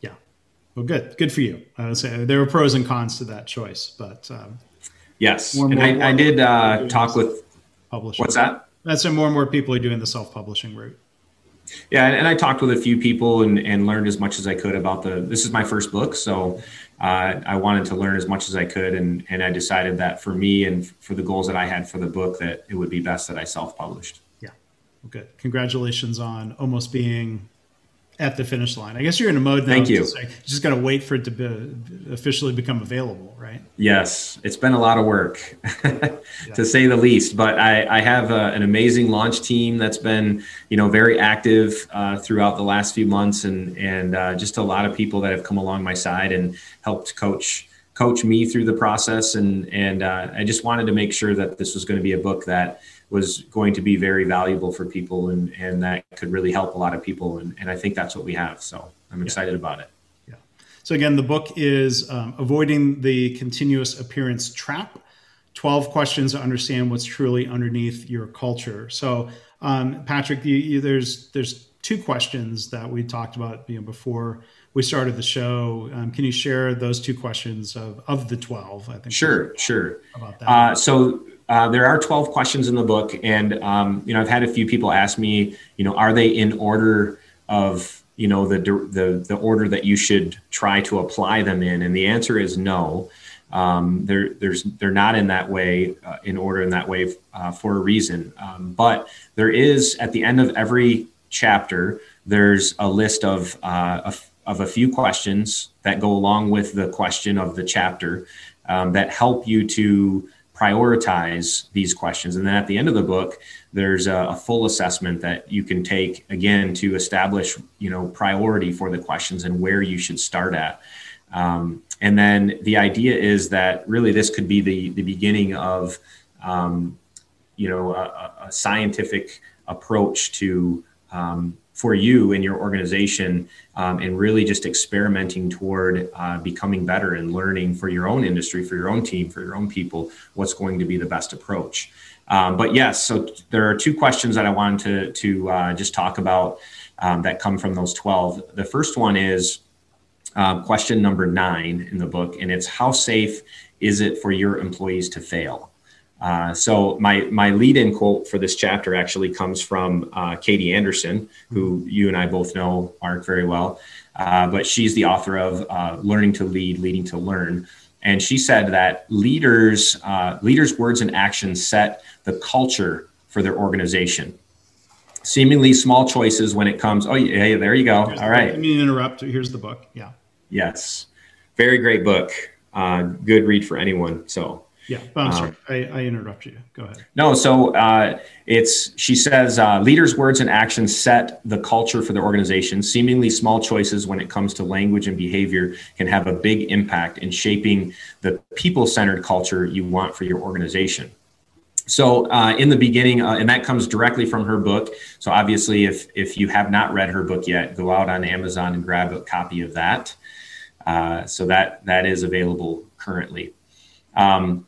yeah, well, good, good for you. I would say there were pros and cons to that choice, but um, yes. and, and I, I, did uh, talk with publishers. What's that? That's why more and more people are doing the self-publishing route. Yeah, and, I talked with a few people and, and learned as much as I could about the. This is my first book, so uh, I wanted to learn as much as I could, and and I decided that for me and for the goals that I had for the book, that it would be best that I self-published. Yeah, well, good. Congratulations on almost being at the finish line. I guess you're in a mode now. Thank you. Just, like, just got to wait for it to be, officially become available, right? Yes, it's been a lot of work, to say the least. But I, I have a, an amazing launch team that's been, you know, very active uh, throughout the last few months, and and uh, just a lot of people that have come along my side and helped coach coach me through the process. And and uh, I just wanted to make sure that this was going to be a book that was going to be very valuable for people and, and that could really help a lot of people. And, and I think that's what we have. So I'm excited yeah. about it. Yeah. So again, the book is um, Avoiding the Continuous Appearance Trap 12 Questions to Understand What's Truly Underneath Your Culture. So, um, Patrick, you, you, there's, there's two questions that we talked about you know, before we started the show. Um, can you share those two questions of, of the 12? I think. Sure, sure. About that. Uh, so uh, there are 12 questions in the book, and um, you know I've had a few people ask me, you know, are they in order of you know the the the order that you should try to apply them in? And the answer is no. Um, they're there's they're not in that way uh, in order in that way uh, for a reason. Um, but there is at the end of every chapter there's a list of uh, of, a few questions that go along with the question of the chapter um, that help you to prioritize these questions. And then at the end of the book, there's a, a, full assessment that you can take again to establish, you know, priority for the questions and where you should start at. Um, and then the idea is that really this could be the the beginning of, um, you know, a, a, scientific approach to um, for you and your organization um, and really just experimenting toward uh, becoming better and learning for your own industry, for your own team, for your own people, what's going to be the best approach. Um, but yes, so there are two questions that I wanted to, to uh, just talk about um, that come from those 12. The first one is uh, question number nine in the book, and it's how safe is it for your employees to fail? Uh, so my my lead-in quote for this chapter actually comes from uh, Katie Anderson, who you and I both know Mark very well, uh, but she's the author of uh, "Learning to Lead, Leading to Learn," and she said that leaders uh, leaders' words and actions set the culture for their organization. Seemingly small choices when it comes. Oh yeah, there you go. Here's All right. Let me interrupt. Here's the book. Yeah. Yes, very great book. good read for anyone. So yeah, I'm um, sorry, I, I interrupt you. Go ahead. No, so uh, it's she says uh, leaders' words and actions set the culture for the organization. Seemingly small choices when it comes to language and behavior can have a big impact in shaping the people-centered culture you want for your organization. So uh, in the beginning, uh, and that comes directly from her book. So obviously, if if you have not read her book yet, go out on Amazon and grab a copy of that. Uh, so that that is available currently. Um,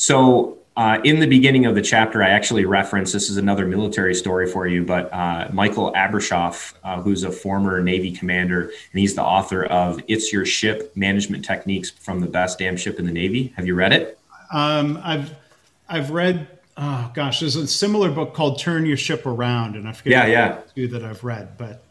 so, uh, in the beginning of the chapter, I actually reference this is another military story for you, but uh, Michael Abrashoff, uh, who's a former Navy commander, and he's the author of It's Your Ship Management Techniques from the Best Damn Ship in the Navy. Have you read it? Um, I've, I've read, oh gosh, there's a similar book called Turn Your Ship Around, and I forget yeah, yeah. two that I've read, but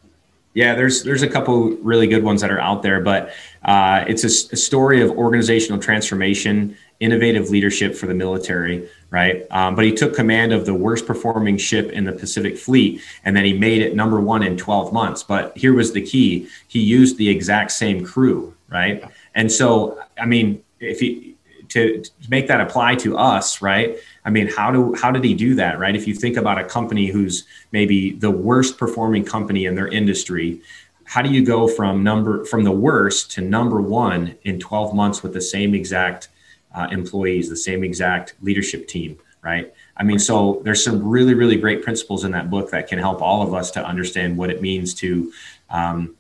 yeah, there's there's a couple really good ones that are out there, but uh, it's a, a, story of organizational transformation innovative leadership for the military, right? Um, but he took command of the worst performing ship in the Pacific Fleet, and then he made it number one in 12 months. But here was the key: he used the exact same crew, right? And so, I mean, if he to, to make that apply to us, right? I mean, how do how did he do that, right? If you think about a company who's maybe the worst performing company in their industry, how do you go from number from the worst to number one in 12 months with the same exact uh, employees, the same exact leadership team, right? I mean, so there's some really, really great principles in that book that can help all of us to understand what it means to um,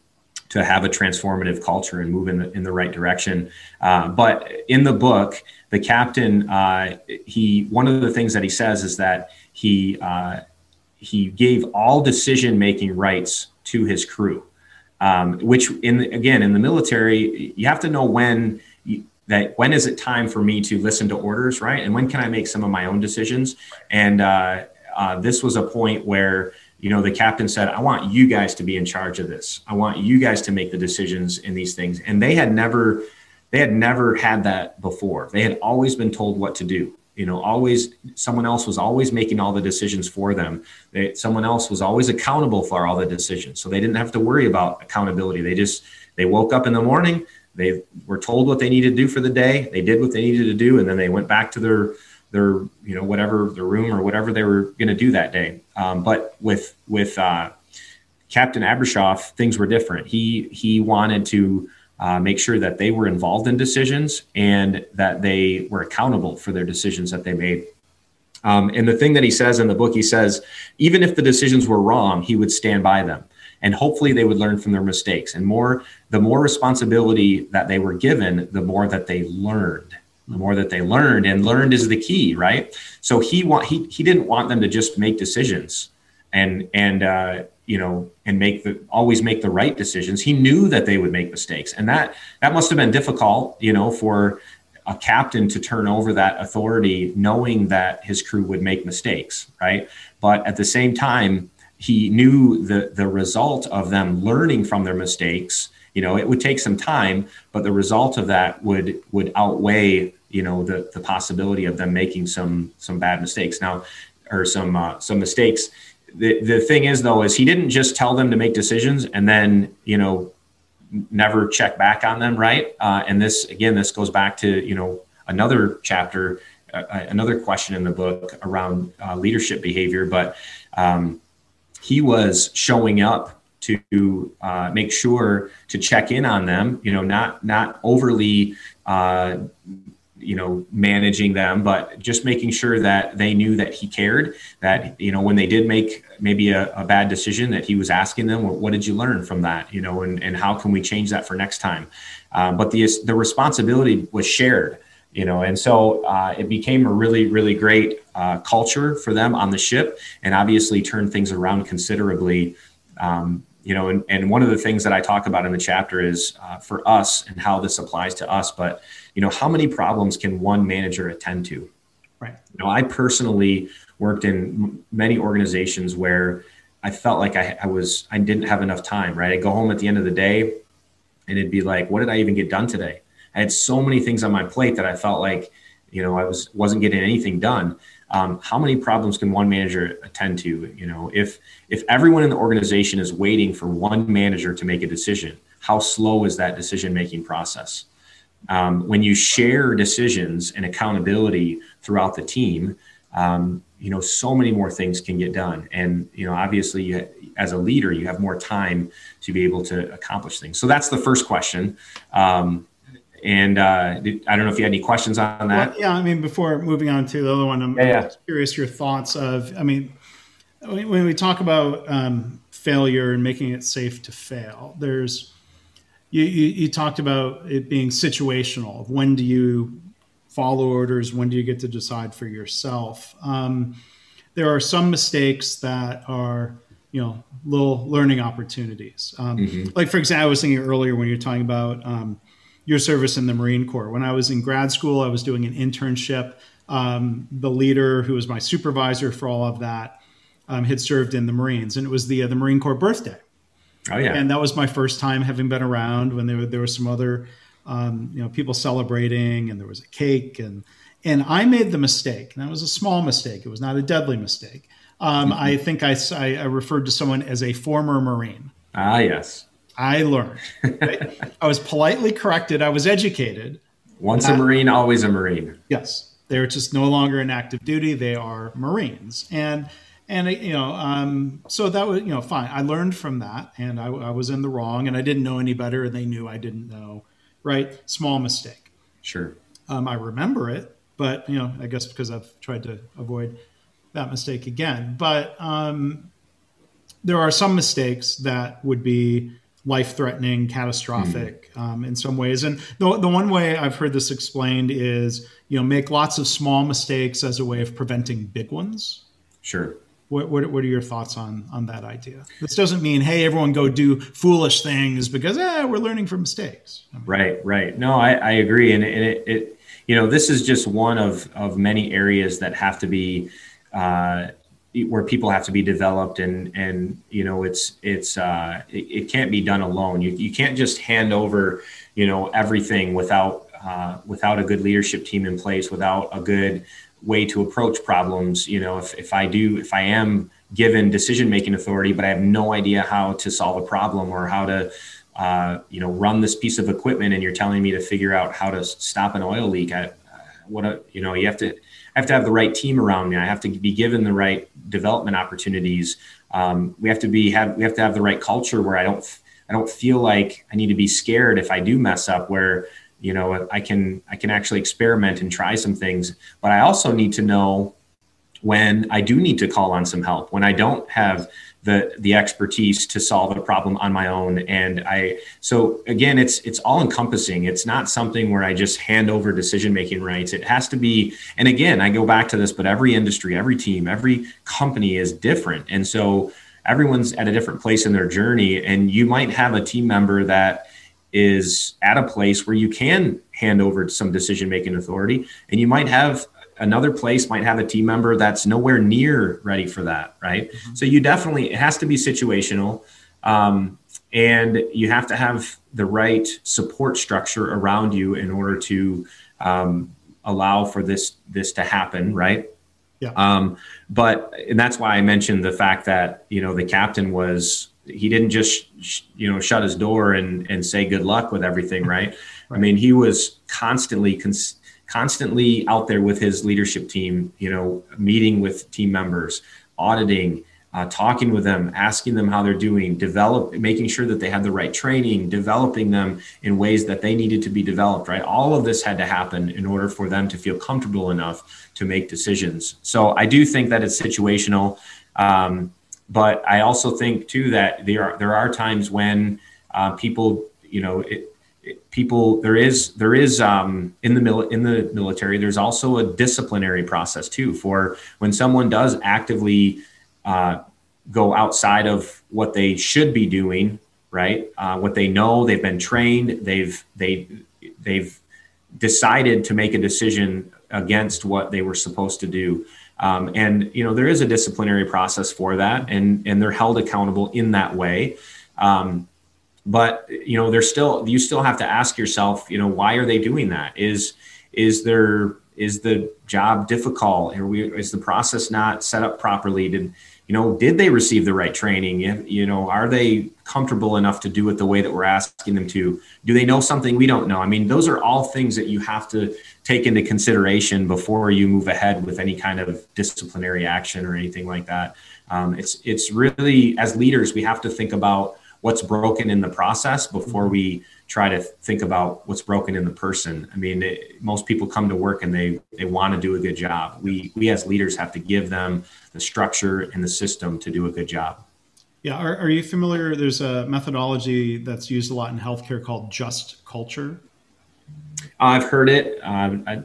to have a transformative culture and move in the, in the right direction. Uh, but in the book, the captain, uh, he one of the things that he says is that he uh, he gave all decision making rights to his crew, um, which in again in the military, you have to know when. That when is it time for me to listen to orders, right? And when can I make some of my own decisions? And uh, uh, this was a point where you know the captain said, "I want you guys to be in charge of this. I want you guys to make the decisions in these things." And they had never they had never had that before. They had always been told what to do you know always someone else was always making all the decisions for them they, someone else was always accountable for all the decisions so they didn't have to worry about accountability they just they woke up in the morning they were told what they needed to do for the day they did what they needed to do and then they went back to their their you know whatever their room or whatever they were going to do that day um, but with with uh, captain abrashoff things were different he he wanted to uh, make sure that they were involved in decisions and that they were accountable for their decisions that they made. Um, and the thing that he says in the book, he says, even if the decisions were wrong, he would stand by them. And hopefully they would learn from their mistakes. And more, the more responsibility that they were given, the more that they learned. The more that they learned, and learned is the key, right? So he want he he didn't want them to just make decisions and and uh, you know and make the always make the right decisions he knew that they would make mistakes and that that must have been difficult you know for a captain to turn over that authority knowing that his crew would make mistakes right but at the same time he knew the the result of them learning from their mistakes. You know it would take some time but the result of that would would outweigh you know the the possibility of them making some some bad mistakes. Now or some uh, some mistakes. The the thing is though is he didn't just tell them to make decisions and then you know never check back on them right? Uh, and this again this goes back to you know another chapter uh, uh another question in the book around uh, leadership behavior. But um, he was showing up to uh, make sure to check in on them you know not not overly uh, you know managing them but just making sure that they knew that he cared that you know when they did make maybe a, a, bad decision that he was asking them what, what, did you learn from that? You know and, and how can we change that for next time? Uh, but the the responsibility was shared you know and so uh, it became a really really great uh, culture for them on the ship and obviously turned things around considerably. Um, you know and, and one of the things that i talk about in the chapter is uh, for us and how this applies to us but you know how many problems can one manager attend to? Right. You know i personally worked in many organizations where i felt like I, I was i didn't have enough time right? I'd go home at the end of the day and it'd be like what did i even get done today i had so many things on my plate that i felt like you know i was wasn't getting anything done um, how many problems can one manager attend to you know if if everyone in the organization is waiting for one manager to make a decision how slow is that decision making process um, when you share decisions and accountability throughout the team, um, you know, so many more things can get done. And, you know, obviously, you, as a leader, you have more time to be able to accomplish things. So that's the first question. Um, and uh, I don't know if you had any questions on that. Well, yeah, I mean, before moving on to the other one, I'm, yeah, yeah. curious your thoughts of, I mean, when we talk about um, failure and making it safe to fail, there's, you, you, you talked about it being situational. When do you follow orders? When do you get to decide for yourself? Um, there are some mistakes that are, you know, little learning opportunities. Um, mm-hmm. Like, for example, I was thinking earlier when you're talking about um, your service in the Marine Corps. When I was in grad school, I was doing an internship. Um, the leader, who was my supervisor for all of that, um, had served in the Marines, and it was the uh, the Marine Corps birthday. Oh yeah, and that was my first time having been around when there were, there were some other um, you know people celebrating and there was a cake and and I made the mistake. And that was a small mistake. It was not a deadly mistake. Um, mm-hmm. I think I, I, referred to someone as a former Marine. Ah, yes. I learned. Right? I was politely corrected. I was educated. Once a Marine, always a Marine. Yes. They're just no longer in active duty. They are Marines. And and you know um, so that was you know fine i learned from that and I, I, was in the wrong and i didn't know any better and they knew i didn't know right small mistake sure um, i remember it but you know i guess because i've tried to avoid that mistake again but um, there are some mistakes that would be life threatening catastrophic mm. in some ways and the, the one way i've heard this explained is you know make lots of small mistakes as a way of preventing big ones sure what, what, what, are your thoughts on on that idea? This doesn't mean hey everyone go do foolish things because eh, we're learning from mistakes. I mean, right, right. No, I, I agree, and, and it, it, you know this is just one of of many areas that have to be uh, where people have to be developed, and and you know it's it's uh, it, it can't be done alone. You you can't just hand over you know everything without uh, without a good leadership team in place, without a good way to approach problems. You know, if, if I do, if I am given decision making authority, but I have no idea how to solve a problem or how to, uh, you know, run this piece of equipment, and you're telling me to figure out how to stop an oil leak. I, what a, you know, you have to, I have to have the right team around me. I have to be given the right development opportunities. Um, we have to be have we have to have the right culture where I don't I don't feel like I need to be scared if I do mess up. Where you know i can i can actually experiment and try some things but i also need to know when i do need to call on some help when i don't have the the expertise to solve a problem on my own. And i so again it's it's all encompassing. It's not something where i just hand over decision making rights. It has to be and again i go back to this but every industry every team every company is different. And so everyone's at a different place in their journey. And you might have a team member that is at a place where you can hand over some decision making authority. And you might have another place might have a team member that's nowhere near ready for that right? Mm-hmm. so you definitely it has to be situational um, and you have to have the right support structure around you in order to um, allow for this this to happen right? Yeah. Um, but and that's why i mentioned the fact that you know the captain was he didn't just you know shut his door and and say good luck with everything right, right. i mean he was constantly cons- constantly out there with his leadership team you know meeting with team members auditing uh, talking with them asking them how they're doing develop making sure that they had the right training developing them in ways that they needed to be developed right? All of this had to happen in order for them to feel comfortable enough to make decisions. So i do think that it's situational um, but I also think too that there are there are times when uh, people, you know, it, people there is there is um, in the in the military. There's also a disciplinary process too for when someone does actively uh, go outside of what they should be doing, right? Uh, what they know, they've been trained, they've they they've decided to make a decision against what they were supposed to do. Um, and you know there is a disciplinary process for that, and and they're held accountable in that way. Um, but you know there's still you still have to ask yourself, you know, why are they doing that? Is is there is the job difficult? Are we, is the process not set up properly? Did you know did they receive the right training you know are they comfortable enough to do it the way that we're asking them to do they know something we don't know i mean those are all things that you have to take into consideration before you move ahead with any kind of disciplinary action or anything like that um, it's it's really as leaders we have to think about what's broken in the process before we try to think about what's broken in the person. I mean, it, most people come to work and they they want to do a good job. We we as leaders have to give them the structure and the system to do a good job. Yeah, are, are you familiar? There's a methodology that's used a lot in healthcare called just culture. I've heard it. Uh, I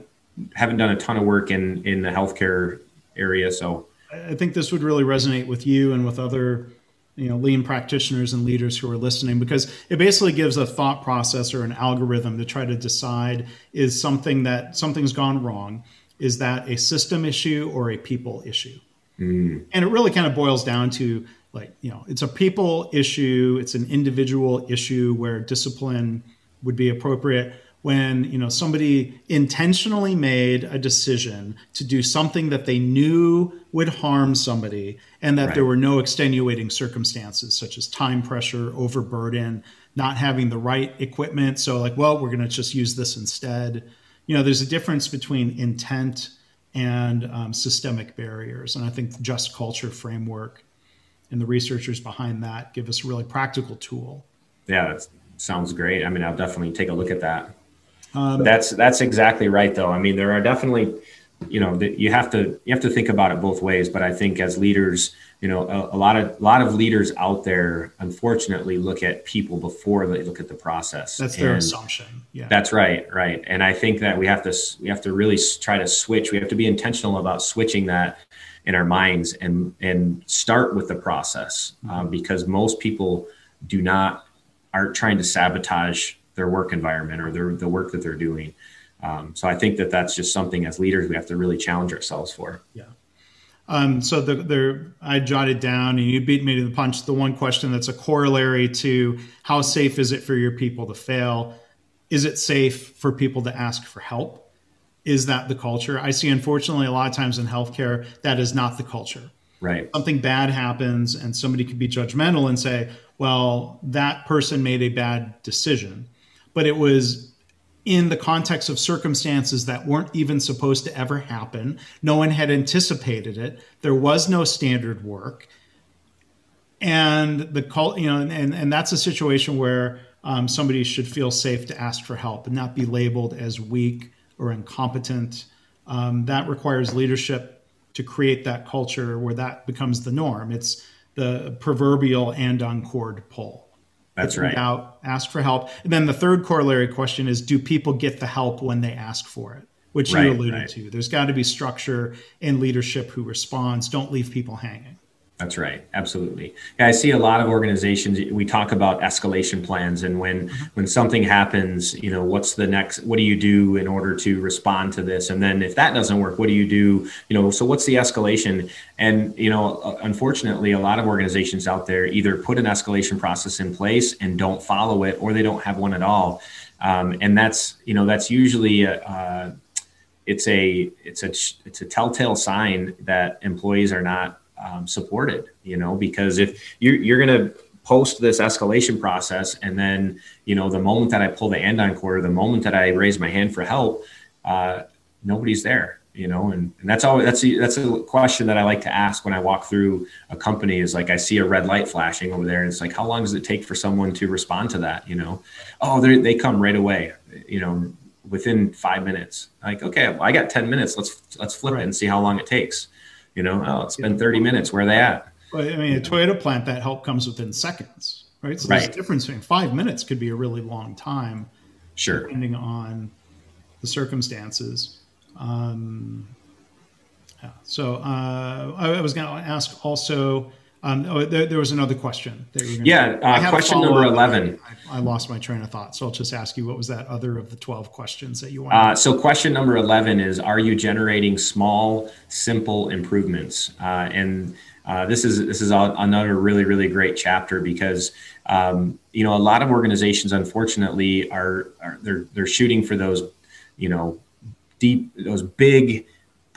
haven't done a ton of work in in the healthcare area, so I think this would really resonate with you and with other you know lean practitioners and leaders who are listening because it basically gives a thought process or an algorithm to try to decide is something that something's gone wrong? Is that a system issue or a people issue? Mm. and it really kind of boils down to like you know it's a people issue it's an individual issue where discipline would be appropriate. When you know somebody intentionally made a decision to do something that they knew would harm somebody and that right. there were no extenuating circumstances such as time pressure overburden not having the right equipment. So like well we're going to just use this instead. You know there's a difference between intent and um, systemic barriers and i think just culture framework and the researchers behind that give us a really practical tool. Yeah that sounds great. I mean i'll definitely take a look at that. Um, that's that's exactly right, though. I mean, there are definitely, you know, that you have to you have to think about it both ways. But I think as leaders, you know, a, a, lot of a lot of leaders out there, unfortunately, look at people before they look at the process. That's their and assumption. Yeah, that's right, right. And I think that we have to we have to really try to switch. We have to be intentional about switching that in our minds and and start with the process mm-hmm. um, because most people do not aren't trying to sabotage their work environment or their the work that they're doing. Um, so I think that that's just something as leaders we have to really challenge ourselves for. Yeah. Um, so the, the I jotted down, and you beat me to the punch. The one question that's a corollary to how safe is it for your people to fail? Is it safe for people to ask for help? is that the culture? I see, unfortunately, a lot of times in healthcare, that is not the culture. Right. Something bad happens, and somebody could be judgmental and say, well, that person made a bad decision. But it was in the context of circumstances that weren't even supposed to ever happen. No one had anticipated it. There was no standard work. And the cult, you know, and, and that's a situation where um, somebody should feel safe to ask for help and not be labeled as weak or incompetent. Um, that requires leadership to create that culture where that becomes the norm. It's the proverbial andon cord pull. That's right. Out, ask for help. And then the third corollary question is do people get the help when they ask for it? Which right, you alluded right. to. There's got to be structure and leadership who responds. Don't leave people hanging. That's right. Absolutely. Yeah, I see a lot of organizations. We talk about escalation plans, and when mm-hmm. when something happens, you know, what's the next? What do you do in order to respond to this? And then if that doesn't work, what do you do? You know, so what's the escalation? And you know, uh, unfortunately, a lot of organizations out there either put an escalation process in place and don't follow it, or they don't have one at all. Um, and that's you know that's usually a, uh, it's a it's a it's a telltale sign that employees are not um, supported you know because if you're, you're going to post this escalation process and then you know the moment that i pull the andon quarter, the moment that i raise my hand for help uh, nobody's there you know and, and that's always that's a, that's a question that i like to ask when i walk through a company is like i see a red light flashing over there and it's like how long does it take for someone to respond to that you know? Oh they come right away you know within five minutes. Like okay well, i got 10 minutes. Let's let's flip it and see how long it takes you know, oh, it's been 30 minutes. Where are they at? Well, I mean, a Toyota plant, that help comes within seconds, right? So there's a difference between five minutes could be a really long time. Sure. Depending on the circumstances. Um, yeah. So uh, I, I was going to ask also, um, oh, there, there, was another question. yeah, uh, question number 11. I, I, lost my train of thought. So I'll just ask you what was that other of the 12 questions that you wanted? Uh, so, question number 11 is Are you generating small, simple improvements? Uh, and uh, this is this is another really really great chapter because um, you know a lot of organizations unfortunately are, are they're they're shooting for those you know deep those big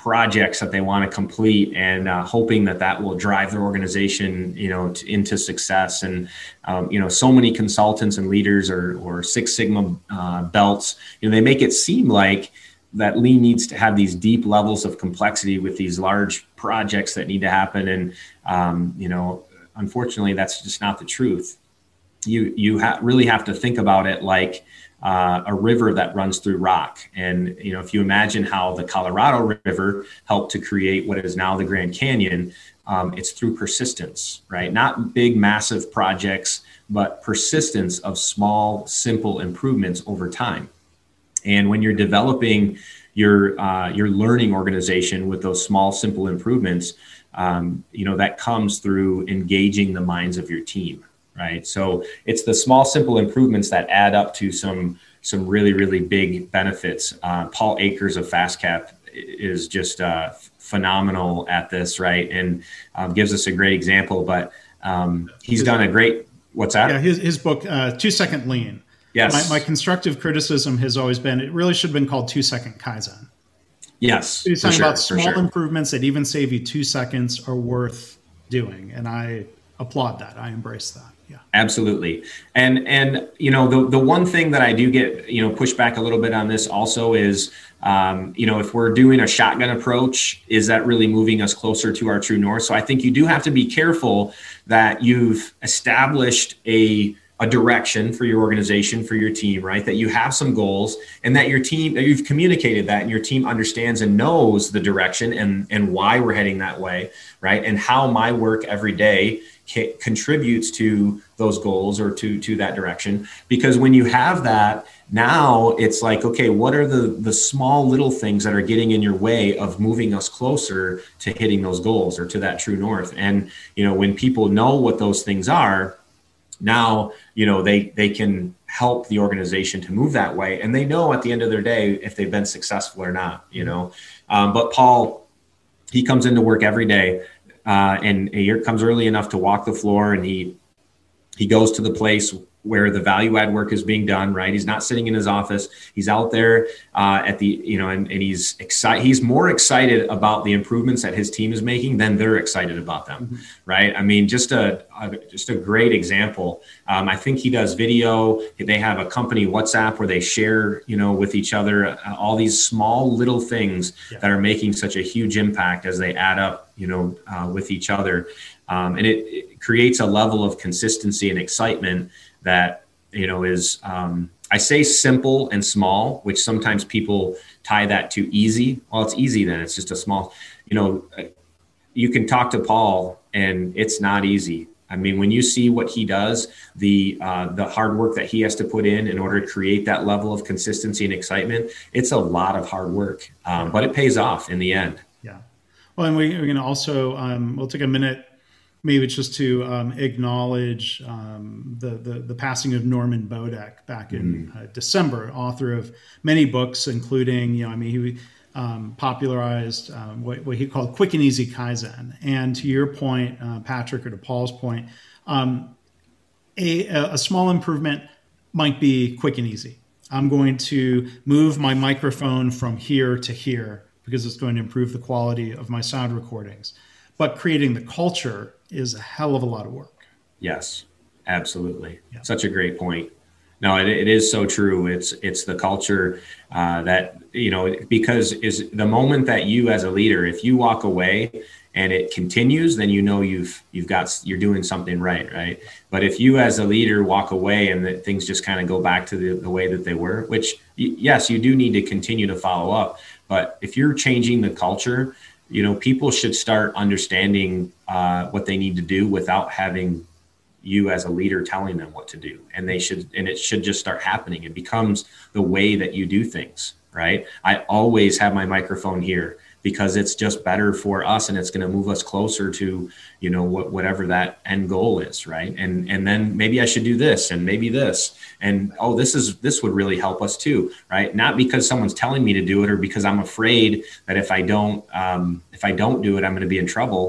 projects that they want to complete and uh, hoping that that will drive their organization you know to, into success. And um, you know so many consultants and leaders or, or six sigma uh, belts you know they make it seem like that lean needs to have these deep levels of complexity with these large projects that need to happen. And um, you know unfortunately that's just not the truth. You you ha- really have to think about it like uh, a river that runs through rock. And you know, if you imagine how the Colorado River helped to create what is now the Grand Canyon, um, it's through persistence, right? Not big, massive projects, but persistence of small, simple improvements over time. And when you're developing your uh, your learning organization with those small, simple improvements, um, you know that comes through engaging the minds of your team right? So it's the small, simple improvements that add up to some some really, really big benefits. Uh, Paul Akers of FastCap is just uh, phenomenal at this, right? And um, gives us a great example. But um, he's done a great. What's that? Yeah, his his book, uh, Two Second Lean. Yes. My, my constructive criticism has always been it really should have been called Two Second Kaizen. Yes. He's talking sure, about small sure. improvements that even save you two seconds are worth doing, and I applaud that. I embrace that yeah. Absolutely. And and you know the the one thing that i do get you know push back a little bit on this also is um, you know if we're doing a shotgun approach is that really moving us closer to our true north? So i think you do have to be careful that you've established a a direction for your organization for your team right? That you have some goals and that your team that you've communicated that and your team understands and knows the direction and and why we're heading that way right? And how my work every day contributes to those goals or to to that direction. Because when you have that now it's like okay what are the the small little things that are getting in your way of moving us closer to hitting those goals or to that true north? And you know when people know what those things are now you know they they can help the organization to move that way. And they know at the end of their day if they've been successful or not you know? Um, but paul he comes into work every day uh, and he comes early enough to walk the floor and he he goes to the place where the value add work is being done right? He's not sitting in his office. He's out there uh, at the you know and, and he's excited he's more excited about the improvements that his team is making than they're excited about them mm-hmm. right? I mean just a, a, just a great example. Um, i think he does video. They have a company whatsapp where they share you know with each other uh, all these small little things yeah. that are making such a huge impact as they add up you know uh, with each other. Um, and it, it creates a level of consistency and excitement that you know is um, I say simple and small, which sometimes people tie that to easy. Well, it's easy then. It's just a small, you know, you can talk to Paul and it's not easy. I mean, when you see what he does, the uh, the hard work that he has to put in in order to create that level of consistency and excitement, it's a lot of hard work, um, but it pays off in the end. Yeah. Well, and we, are going to also um, we'll take a minute maybe it's just to um, acknowledge um, the, the, the passing of Norman Bodek back in mm. uh, December, author of many books, including you know I mean he um, popularized um, what, what, he called quick and easy kaizen. And to your point, uh, Patrick, or to Paul's point, um, a, a small improvement might be quick and easy. I'm going to move my microphone from here to here because it's going to improve the quality of my sound recordings. But creating the culture is a hell of a lot of work. Yes, absolutely. Yeah. Such a great point. No, it, it is so true. It's it's the culture uh, that you know because is the moment that you as a leader, if you walk away and it continues, then you know you've you've got you're doing something right, right? But if you as a leader walk away and that things just kind of go back to the, the way that they were, which yes, you do need to continue to follow up. But if you're changing the culture, you know people should start understanding uh, what they need to do without having you as a leader telling them what to do. And they should and it should just start happening. It becomes the way that you do things right? I always have my microphone here because it's just better for us and it's going to move us closer to you know what, whatever that end goal is right? And and then maybe i should do this and maybe this. And oh this is this would really help us too right? Not because someone's telling me to do it or because i'm afraid that if i don't um, if i don't do it i'm going to be in trouble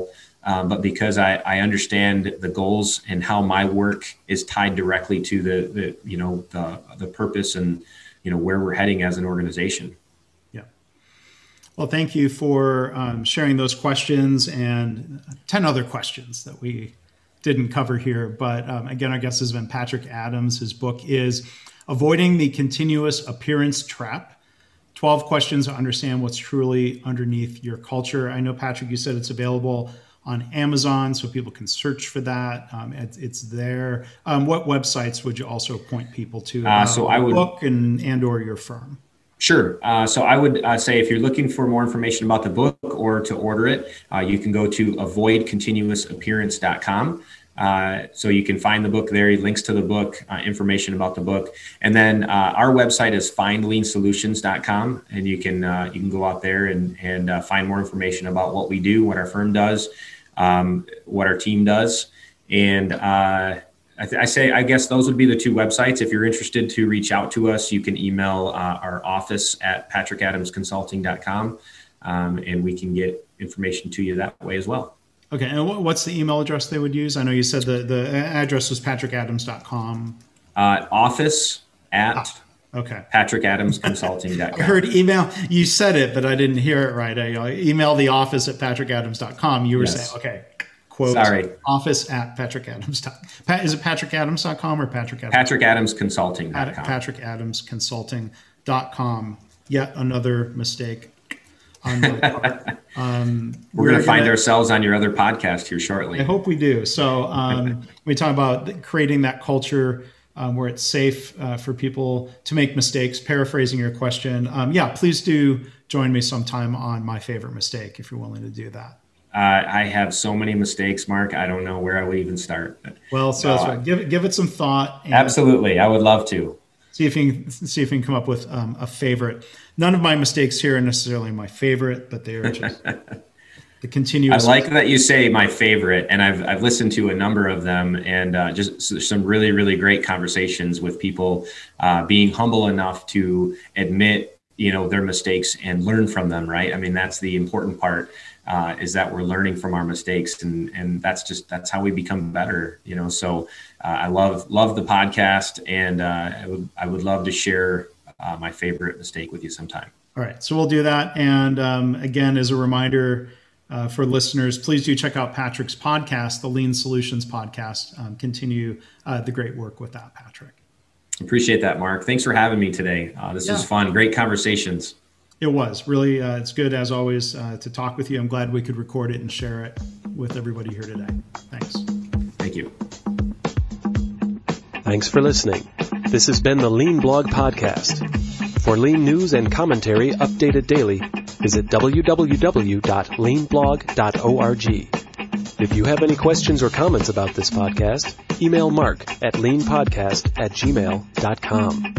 um, but because I, I understand the goals and how my work is tied directly to the, the you know the the purpose and you know where we're heading as an organization well, thank you for um, sharing those questions and 10 other questions that we didn't cover here. But um, again, our guest has been Patrick Adams. His book is Avoiding the Continuous Appearance Trap 12 Questions to Understand What's Truly Underneath Your Culture. I know, Patrick, you said it's available on Amazon, so people can search for that. Um, it, it's there. Um, what websites would you also point people to? Uh, so I would book and and or your firm. Sure. Uh, so I would uh, say if you're looking for more information about the book or to order it, uh, you can go to avoidcontinuousappearance.com. Uh, so you can find the book there, links to the book, uh, information about the book, and then uh, our website is findleansolutions.com, and you can you can go out there and and find more information about what we do, what our firm does, um, what our team does, and I, th- I, say, I guess those would be the two websites. If you're interested to reach out to us, you can email uh, our office at patrickadamsconsulting.com um, and we can get information to you that way as well. Okay. And what's the email address they would use? I know you said the, the address was patrickadams.com. Uh, office at ah, okay. patrickadamsconsulting.com. I heard email. You said it, but I didn't hear it right. I email the office at patrickadams.com. You were yes. saying, okay, quote Sorry. office at patrickadams. Is it patrickadams.com or Patrick Adams? patrickadamsconsulting.com. patrickadamsconsulting.com. Yet another mistake on my part. Um, we're, we're going to find ourselves on your other podcast here shortly. I hope we do. So um, we talk about creating that culture um, where it's safe uh, for people to make mistakes. Paraphrasing your question, um, yeah, please do join me sometime on my favorite mistake if you're willing to do that. Uh, I have so many mistakes, Mark. I don't know where I would even start. But, well, so uh, right. give give it some thought. absolutely, I would love to see if you can see if you can come up with um, a favorite. None of my mistakes here are necessarily my favorite, but they are just the continuous. I like that you say my favorite, and I've I've listened to a number of them, and uh, just some really really great conversations with people uh, being humble enough to admit you know their mistakes and learn from them right i mean that's the important part uh, is that we're learning from our mistakes and and that's just that's how we become better you know so uh, i love love the podcast and uh, I, would, I would love to share uh, my favorite mistake with you sometime all right so we'll do that and um, again as a reminder uh, for listeners, please do check out Patrick's podcast, the Lean Solutions podcast. Um, continue uh, the great work with that, Patrick. Appreciate that, Mark. Thanks for having me today. Uh, this yeah. is fun. Great conversations. It was really. Uh, it's good as always uh, to talk with you. I'm glad we could record it and share it with everybody here today. Thanks. Thank you. Thanks for listening. This has been the Lean Blog Podcast. For lean news and commentary updated daily, visit www.leanblog.org. If you have any questions or comments about this podcast, email mark at leanpodcast at gmail.com.